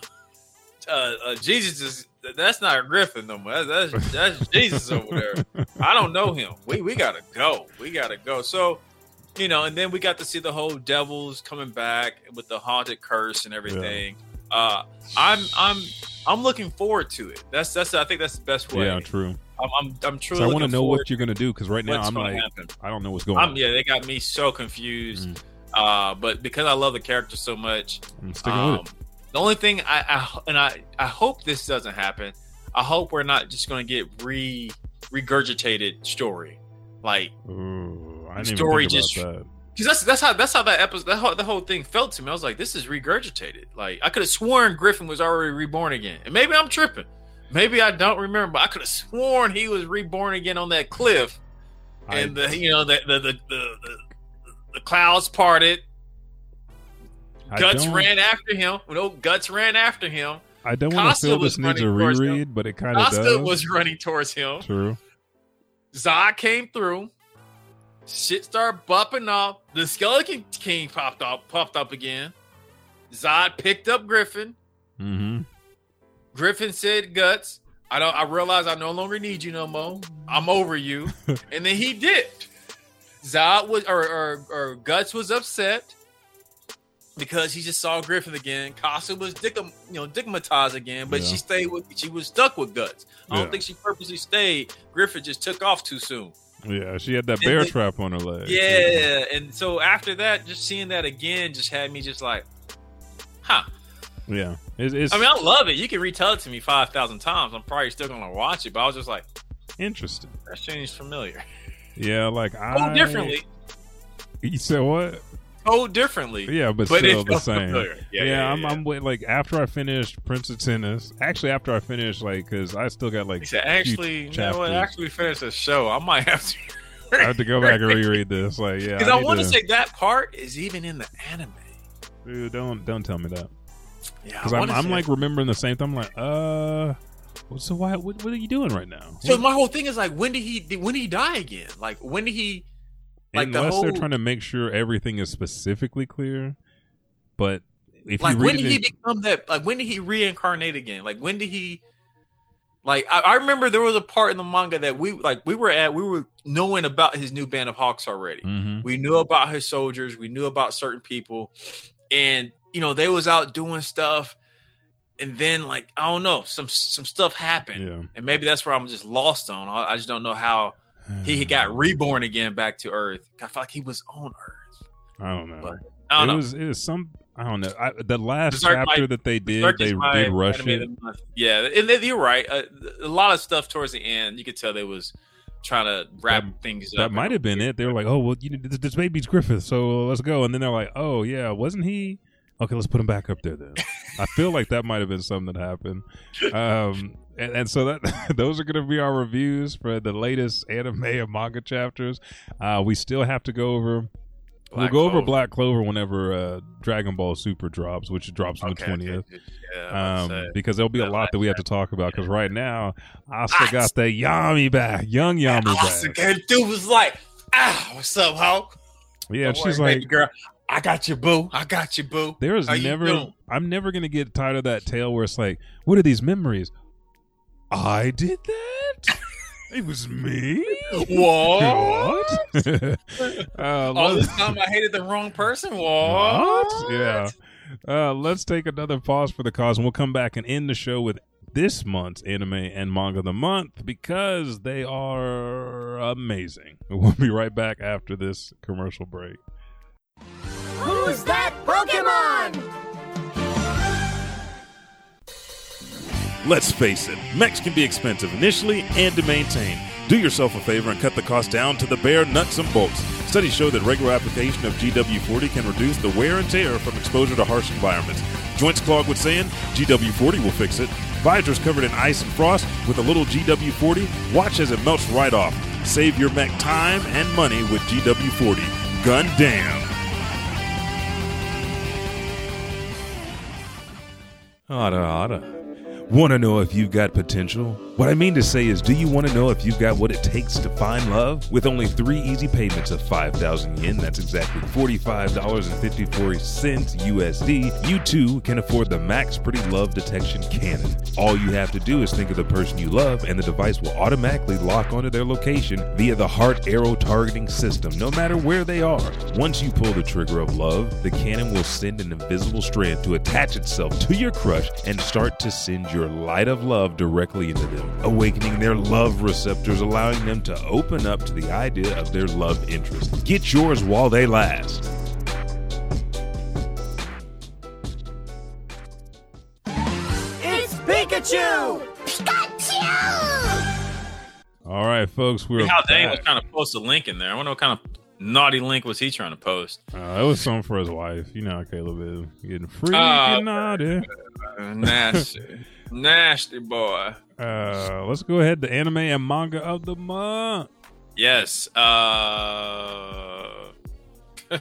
Uh, uh, Jesus is that's not Griffith no more. That's that's, that's Jesus over there. I don't know him. We we gotta go. We gotta go. So, you know, and then we got to see the whole devils coming back with the haunted curse and everything. Uh, I'm I'm I'm looking forward to it. That's that's I think that's the best way. Yeah, true. I'm I'm, I'm truly. So I want to know what you're gonna do because right now I'm like, happen. I don't know what's going I'm on. yeah, they got me so confused. Mm. Uh, but because I love the character so much, I'm sticking um, with it. the only thing I, I and I I hope this doesn't happen. I hope we're not just going to get re regurgitated story, like Ooh, I didn't story just- about that. because that's that's how that's how that episode that whole, the whole thing felt to me. I was like, this is regurgitated. Like I could have sworn Griffith was already reborn again, and maybe I'm tripping. Maybe I don't remember. But I could have sworn he was reborn again on that cliff, I- and the you know the the the, the, the, the clouds parted. I Guts ran after him. No, Guts ran after him. I don't want to feel this needs a running towards him. reread, but it kind of does. was running towards him. True. Zod came through. Shit started bumping off. The Skeleton King popped up, popped up again. Zod picked up Griffith. Mm-hmm. Griffith said, "Guts, I don't. I realize I no longer need you no more. I'm over you." and then he dipped. Zod was, or, or, or Guts was upset because he just saw Griffith again. Casca was dick, you know, digmatized again, but Yeah. she stayed with. She was stuck with Guts. I don't Yeah. think she purposely stayed. Griffith just took off too soon. Yeah, she had that bear then- trap on her leg. Yeah, and so after that, just seeing that again just had me just like, huh. Yeah. It's, it's I mean, I love it. You can retell it to me five thousand times. I'm probably still gonna watch it, but I was just like, interesting. that seems familiar. Yeah, like I Told differently. You said what? Told differently. Yeah, but, But still the same. Yeah, Yeah, yeah, I'm, yeah. I'm with, like after I finished Prince of Tennis. Actually, after I finished, like, because I still got like He said, actually, you know what? chapters. After we finish the show, I might have to. I have to go back and reread this. Like, yeah, Because I, need want to say that part is even in the anime. dude, don't don't tell me that. Yeah, Because I I'm, I'm like remembering the same thing. I'm like, uh, so why? What, what are you doing right now? So my whole thing is like, when did he? When did he die again? Like, when did he? Like the Unless they're trying to make sure everything is specifically clear, but if Like, when did it, he become that? Like, when did he reincarnate again? Like, when did he? Like, I, I remember there was a part in the manga that we like. We were at. We were knowing about his new band of Hawks already. Mhm. We knew about his soldiers. We knew about certain people, and you know they was out doing stuff. And then, like I don't know, some some stuff happened, Yeah. and maybe that's where I'm just lost on. I, I just don't know how he got reborn again back to Earth. I felt like he was on Earth. I don't know. But I don't it know. was it was some. I don't know. I, the last Berserk chapter that they did, Berserk they did rush it. of the month. Yeah, and then you're right. Uh, a lot of stuff towards the end, you could tell they was trying to wrap things up. That might have been it. They were like, "Oh, well, you know, this, this baby's Griffith, so let's go." And then they're like, "Oh, yeah, wasn't he?" Okay, let's put him back up there then. I feel like that might have been something that happened. Um, and, and so that those are going to be our reviews for the latest anime and manga chapters. Uh, we still have to go over. we'll Black go over Black Clover whenever uh, Dragon Ball Super drops, which drops on Okay, the twentieth. okay. Yeah, Um, about to say. because there'll be a lot that we have to talk about. Because right now, Asuka Ah, got the Yami back, young Yami back. And dude was like, "Ah, what's up, ho? Yeah, Don't she's worry, like, baby girl, I got you, boo. I got you, boo." There is How never. I'm never gonna get tired of that tale where it's like, what are these memories? I did that. it was me. What? What? uh, All let's- this time I hated the wrong person. What? What? Yeah. Uh, let's take another pause for the cause, and we'll come back and end the show with this month's anime and manga of the month because they are amazing. We'll be right back after this commercial break. Who's that Pokemon? Let's face it, mechs can be expensive initially and to maintain. Do yourself a favor and cut the cost down to the bare nuts and bolts. Studies show that regular application of GW40 can reduce the wear and tear from exposure to harsh environments. Joints clogged with sand? GW40 will fix it. Visors covered in ice and frost? With a little GW40, watch as it melts right off. Save your mech time and money with GW40. Gun damn! Otta, otta. Want to know if you've got potential? What I mean to say is, do you want to know if you've got what it takes to find love? With only three easy payments of 5,000 yen, that's exactly $45.54 USD, you too can afford the Max Pretty Love Detection Cannon. All you have to do is think of the person you love, and the device will automatically lock onto their location via the heart arrow targeting system, no matter where they are. Once you pull the trigger of love, the cannon will send an invisible strand to attach itself to your crush and start to send your light of love directly into them, awakening their love receptors, allowing them to open up to the idea of their love interest. Get yours while they last. It's Pikachu! Pikachu! All right, folks, we're How Dane was back. trying to post a link in there. I wonder what kind of naughty link was he trying to post. Uh, it was something for his wife. You know how Caleb is getting freaking Oh, naughty. Uh, nasty, nasty boy. Uh, let's go ahead to anime and manga of the month. Yes. Uh,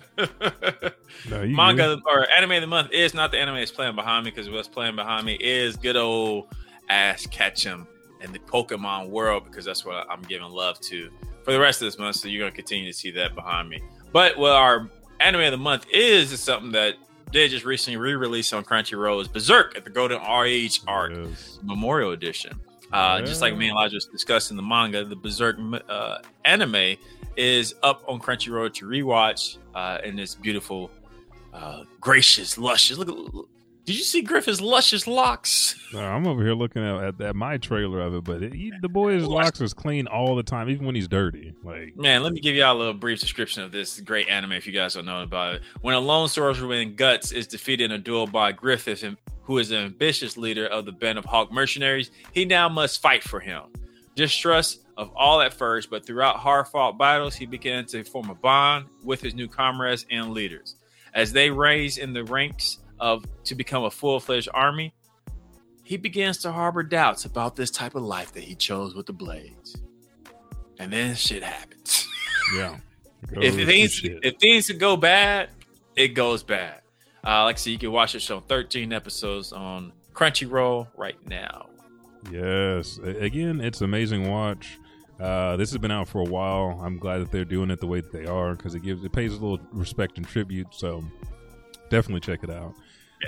No, Manga or anime of the month is not the anime that's playing behind me because what's playing behind me is good old Ash Ketchum and the Pokemon world because that's what I'm giving love to for the rest of this month. So you're gonna continue to see that behind me. But what our anime of the month is is something that they just recently re-released on Crunchyroll is Berserk at the Golden Age arc. Yes. Memorial Edition. Uh, Just like me and Elijah was discussing the manga, the Berserk uh, anime is up on Crunchyroll to rewatch uh, in this beautiful, uh, gracious, luscious. Look, look, did you see Griffith's luscious locks? No, I'm over here looking at, at, at my trailer of it, but it, he, the boy's locks is clean all the time, even when he's dirty. Like, Man, let me give y'all a little brief description of this great anime if you guys don't know about it. When a lone swordsman Guts is defeated in a duel by Griffith, who is an ambitious leader of the band of Hawk mercenaries, he now must fight for him. Distrust of all at first, but throughout hard fought battles, he began to form a bond with his new comrades and leaders. As they raise in the ranks of to become a full fledged army, he begins to harbor doubts about this type of life that he chose with the blades. And then shit happens. yeah. if things if things go bad, it goes bad. Uh, like I said, you can watch the show 13 episodes on Crunchyroll right now. Yes. Again, it's amazing watch. Uh, this has been out for a while. I'm glad that they're doing it the way that they are because it gives it pays a little respect and tribute. So definitely check it out.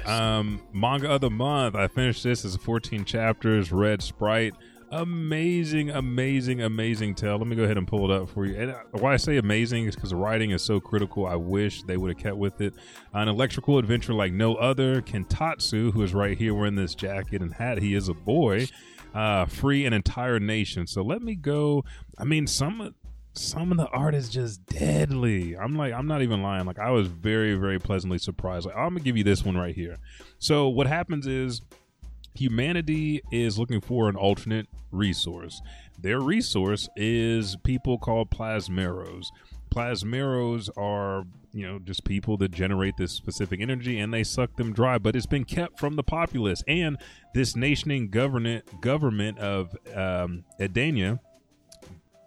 Um, manga of the month. I finished this. It's 14 chapters. Red Sprite. Amazing, amazing, amazing tale. Let me go ahead and pull it up for you. And uh, why I say amazing is because the writing is so critical. I wish they would have kept with it. An electrical adventure like no other. Kentatsu, who is right here wearing this jacket and hat, he is a boy. Uh, free an entire nation. So let me go. I mean, some some of the art is just deadly. I'm like, I'm not even lying. Like, I was very, very pleasantly surprised. Like, I'm gonna give you this one right here. So, what happens is humanity is looking for an alternate resource. Their resource is people called plasmeros. Plasmeros are, you know, just people that generate this specific energy and they suck them dry, but it's been kept from the populace. And this nationing government government of um, Edenia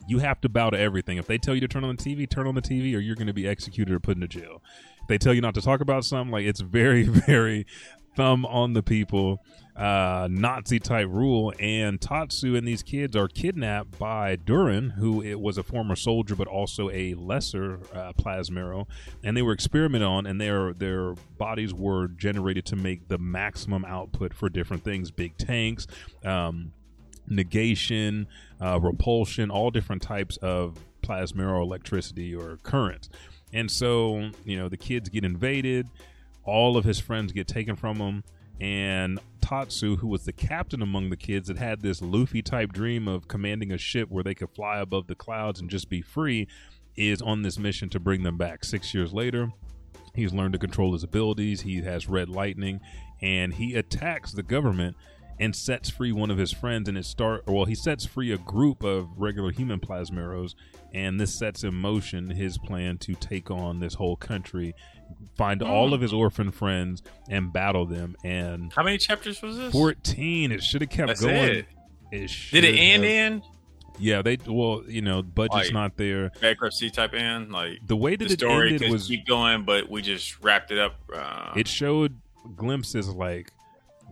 you have to bow to everything. If they tell you to turn on the TV, turn on the TV, or you're going to be executed or put into jail. If they tell you not to talk about something, like it's very, very thumb on the people, uh, Nazi type rule. And Tatsu and these kids are kidnapped by Durin, who it was a former soldier but also a lesser uh, plasmero, and they were experimented on, and their their bodies were generated to make the maximum output for different things, big tanks. Um, negation, uh, repulsion, all different types of plasmero electricity or current. And so, you know, the kids get invaded, all of his friends get taken from him, and Tatsu, who was the captain among the kids that had this Luffy type dream of commanding a ship where they could fly above the clouds and just be free, is on this mission to bring them back. Six years later, he's learned to control his abilities, he has red lightning, and he attacks the government and sets free one of his friends and it start well he sets free a group of regular human plasmeros and this sets in motion his plan to take on this whole country find all of his orphan friends and battle them and How many chapters was this? 14 it should have kept That's going it. It Did it end in yeah they well you know budget's Like- not there bankruptcy type end? Like the way the that it story ended was keep going, but we just wrapped it up. Uh, it showed glimpses like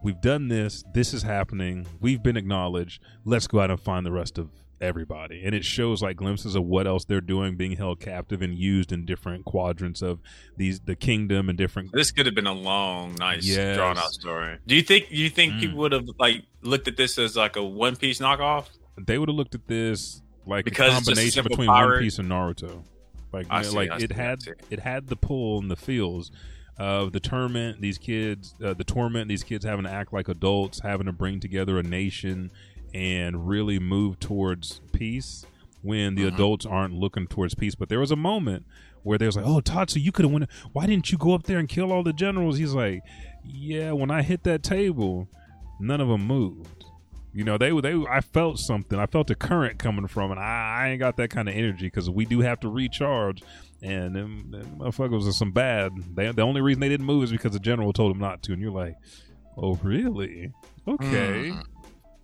we've done this this is happening we've been acknowledged let's go out and find the rest of everybody and it shows like glimpses of what else they're doing being held captive and used in different quadrants of these the kingdom and different this could have been a long, nice, Yes. drawn out story. Do you think? Do you think Mm. people would have like looked at this as like a One Piece knockoff? they would have looked at this like Because a just a combination between pirate. one piece and naruto like I you know, see, like it had it had the pull and the feels of the torment these kids uh, the torment these kids having to act like adults having to bring together a nation and really move towards peace when the Mhm. adults aren't looking towards peace. But there was a moment where they was like oh tatsu you could have went why didn't you go up there and kill all the generals? He's like yeah when i hit that table none of them moved you know, they they I felt something. I felt a current coming from and I, I ain't got that kind of energy because we do have to recharge. And them, them motherfuckers are some bad. They, the only reason they didn't move is because the general told them not to. And you're like, oh really? Okay. Mm.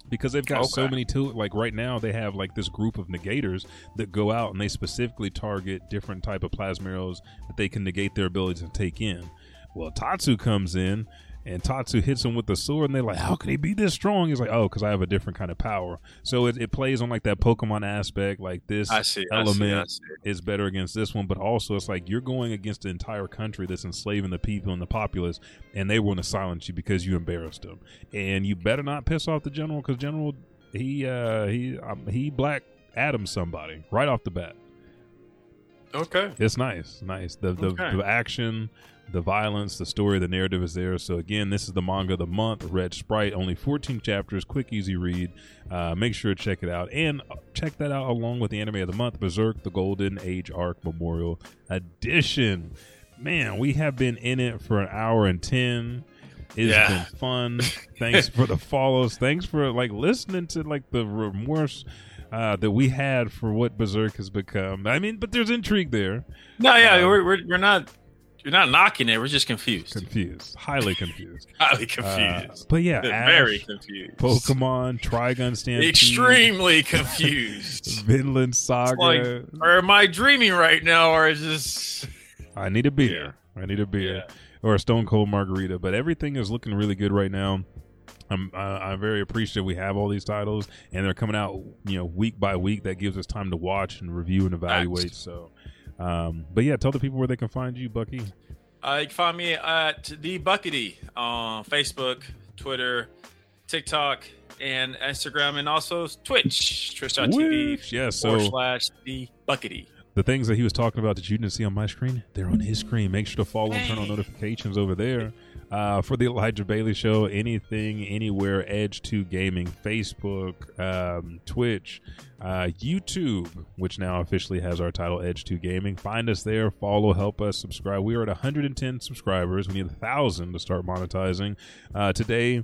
because they've got so Okay. many tools. Like right now, they have like this group of negators that go out and they specifically target different type of plasmeros that they can negate their ability to take in. Well, Tatsu comes in and Tatsu hits him with the sword, and they're like, "How can he be this strong?" He's like, "Oh, because I have a different kind of power." So it, it plays on like that Pokemon aspect, like this I see. I see, element I see. is better against this one, but also it's like you're going against the entire country that's enslaving the people and the populace, and they want to silence you because you embarrassed them, and you better not piss off the general because general he uh he um, he black Adam somebody right off the bat. Okay. It's nice, nice. The the, Okay. the action, the violence, the story, the narrative is there. So again, this is the manga of the month. Red Sprite, only 14 chapters, quick, easy read. Uh, make sure to check it out and check that out along with the anime of the month, Berserk: The Golden Age Arc Memorial Edition. Man, we have been in it for an hour and ten. It's Yeah. been fun. Thanks for the follows. Thanks for like listening to like the remorse uh, that we had for what Berserk has become. I mean, but there's intrigue there. No, yeah, Um, we're, we're we're not we're not knocking it. We're just confused. Confused, highly confused. Highly Uh, confused. but yeah, Very confused. Pokemon, Trigun Stampede, Extremely confused. Vinland It's Saga. like, or am I dreaming right now, or is this? I need a beer. I need a beer Yeah. or a Stone Cold Margarita. But everything is looking really good right now. I'm uh, I'm very appreciative we have all these titles and they're coming out you know week by week. That gives us time to watch and review and evaluate. So, um, but yeah, tell the people where they can find you, Bucky. Uh, you can find me at the Buckity on Facebook, Twitter, TikTok, and Instagram, and also Twitch, twitch.tv. Yeah, forward so slash the Buckity. the things that he was talking about that you didn't see on my screen, they're on his screen. Make sure to follow and turn on notifications over there. Uh, for the Elijah Bailey Show, anything, anywhere, Edge 2 Gaming, Facebook, um, Twitch, uh, YouTube, which now officially has our title Edge 2 Gaming. Find us there, follow, help us, subscribe. We are at 110 subscribers. We need a 1,000 to start monetizing. Uh, today,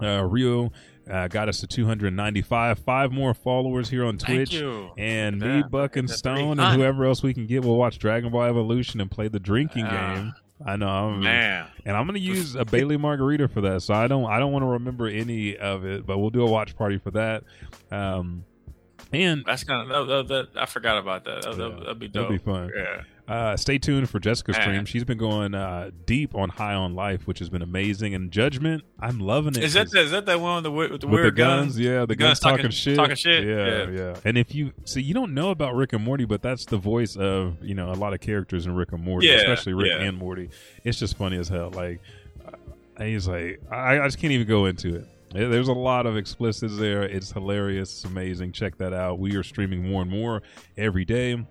uh, Rio uh, got us to 295. Five more followers here on Thank Twitch. you. And me. Buck, and Look at that Stone, and whoever else we can get will watch Dragon Ball Evolution and play the drinking Ah. game. I know, I'm, Man, and I'm gonna use a Bailey Margarita for that. So I don't, I don't want to remember any of it, but we'll do a watch party for that. Um, and that's kind of that, that, that, I forgot about that. That, Yeah, that, that'd be dope. that'd be fun. Yeah. Uh, stay tuned for Jessica's stream. She's been going uh, deep on High on Life, which has been amazing. And Judgment, I'm loving it. Is that is that that one with the, with the with weird the guns, yeah, the, The guns, guns talking, talking- shit, talking shit? yeah, Yeah. yeah. And if you see, you don't know about Rick and Morty, but that's the voice of you know a lot of characters in Rick and Morty, Yeah, especially Rick yeah. and Morty. It's just funny as hell. Like uh, he's like, I, I just can't even go into it. There's a lot of explicits there. It's hilarious. It's amazing. Check that out. We are streaming more and more every day,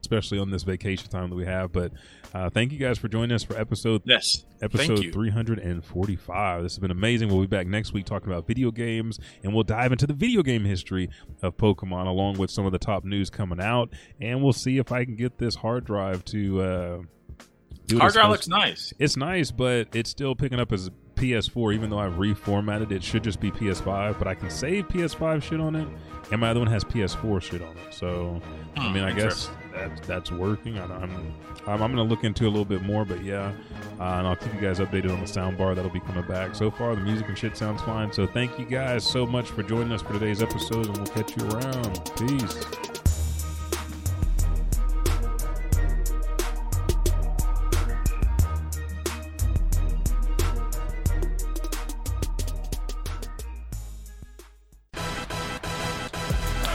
especially on this vacation time that we have. But uh, thank you guys for joining us for episode Yes. Episode 345. This has been amazing. We'll be back next week talking about video games, and we'll dive into the video game history of Pokemon along with some of the top news coming out. And we'll see if I can get this hard drive to. Uh, do Hard drive looks nice. It's nice, but it's still picking up as PS4. Even though I've reformatted, it should just be PS5. But I can save PS5 shit on it, and my other one has PS4 shit on it. So I Hmm, mean, I guess. That, that's working. I, I'm I'm, I'm going to look into a little bit more, but yeah, uh, and I'll keep you guys updated on the sound bar that'll be coming back. So far, the music and shit sounds fine. So thank you guys so much for joining us for today's episode, and we'll catch you around. Peace.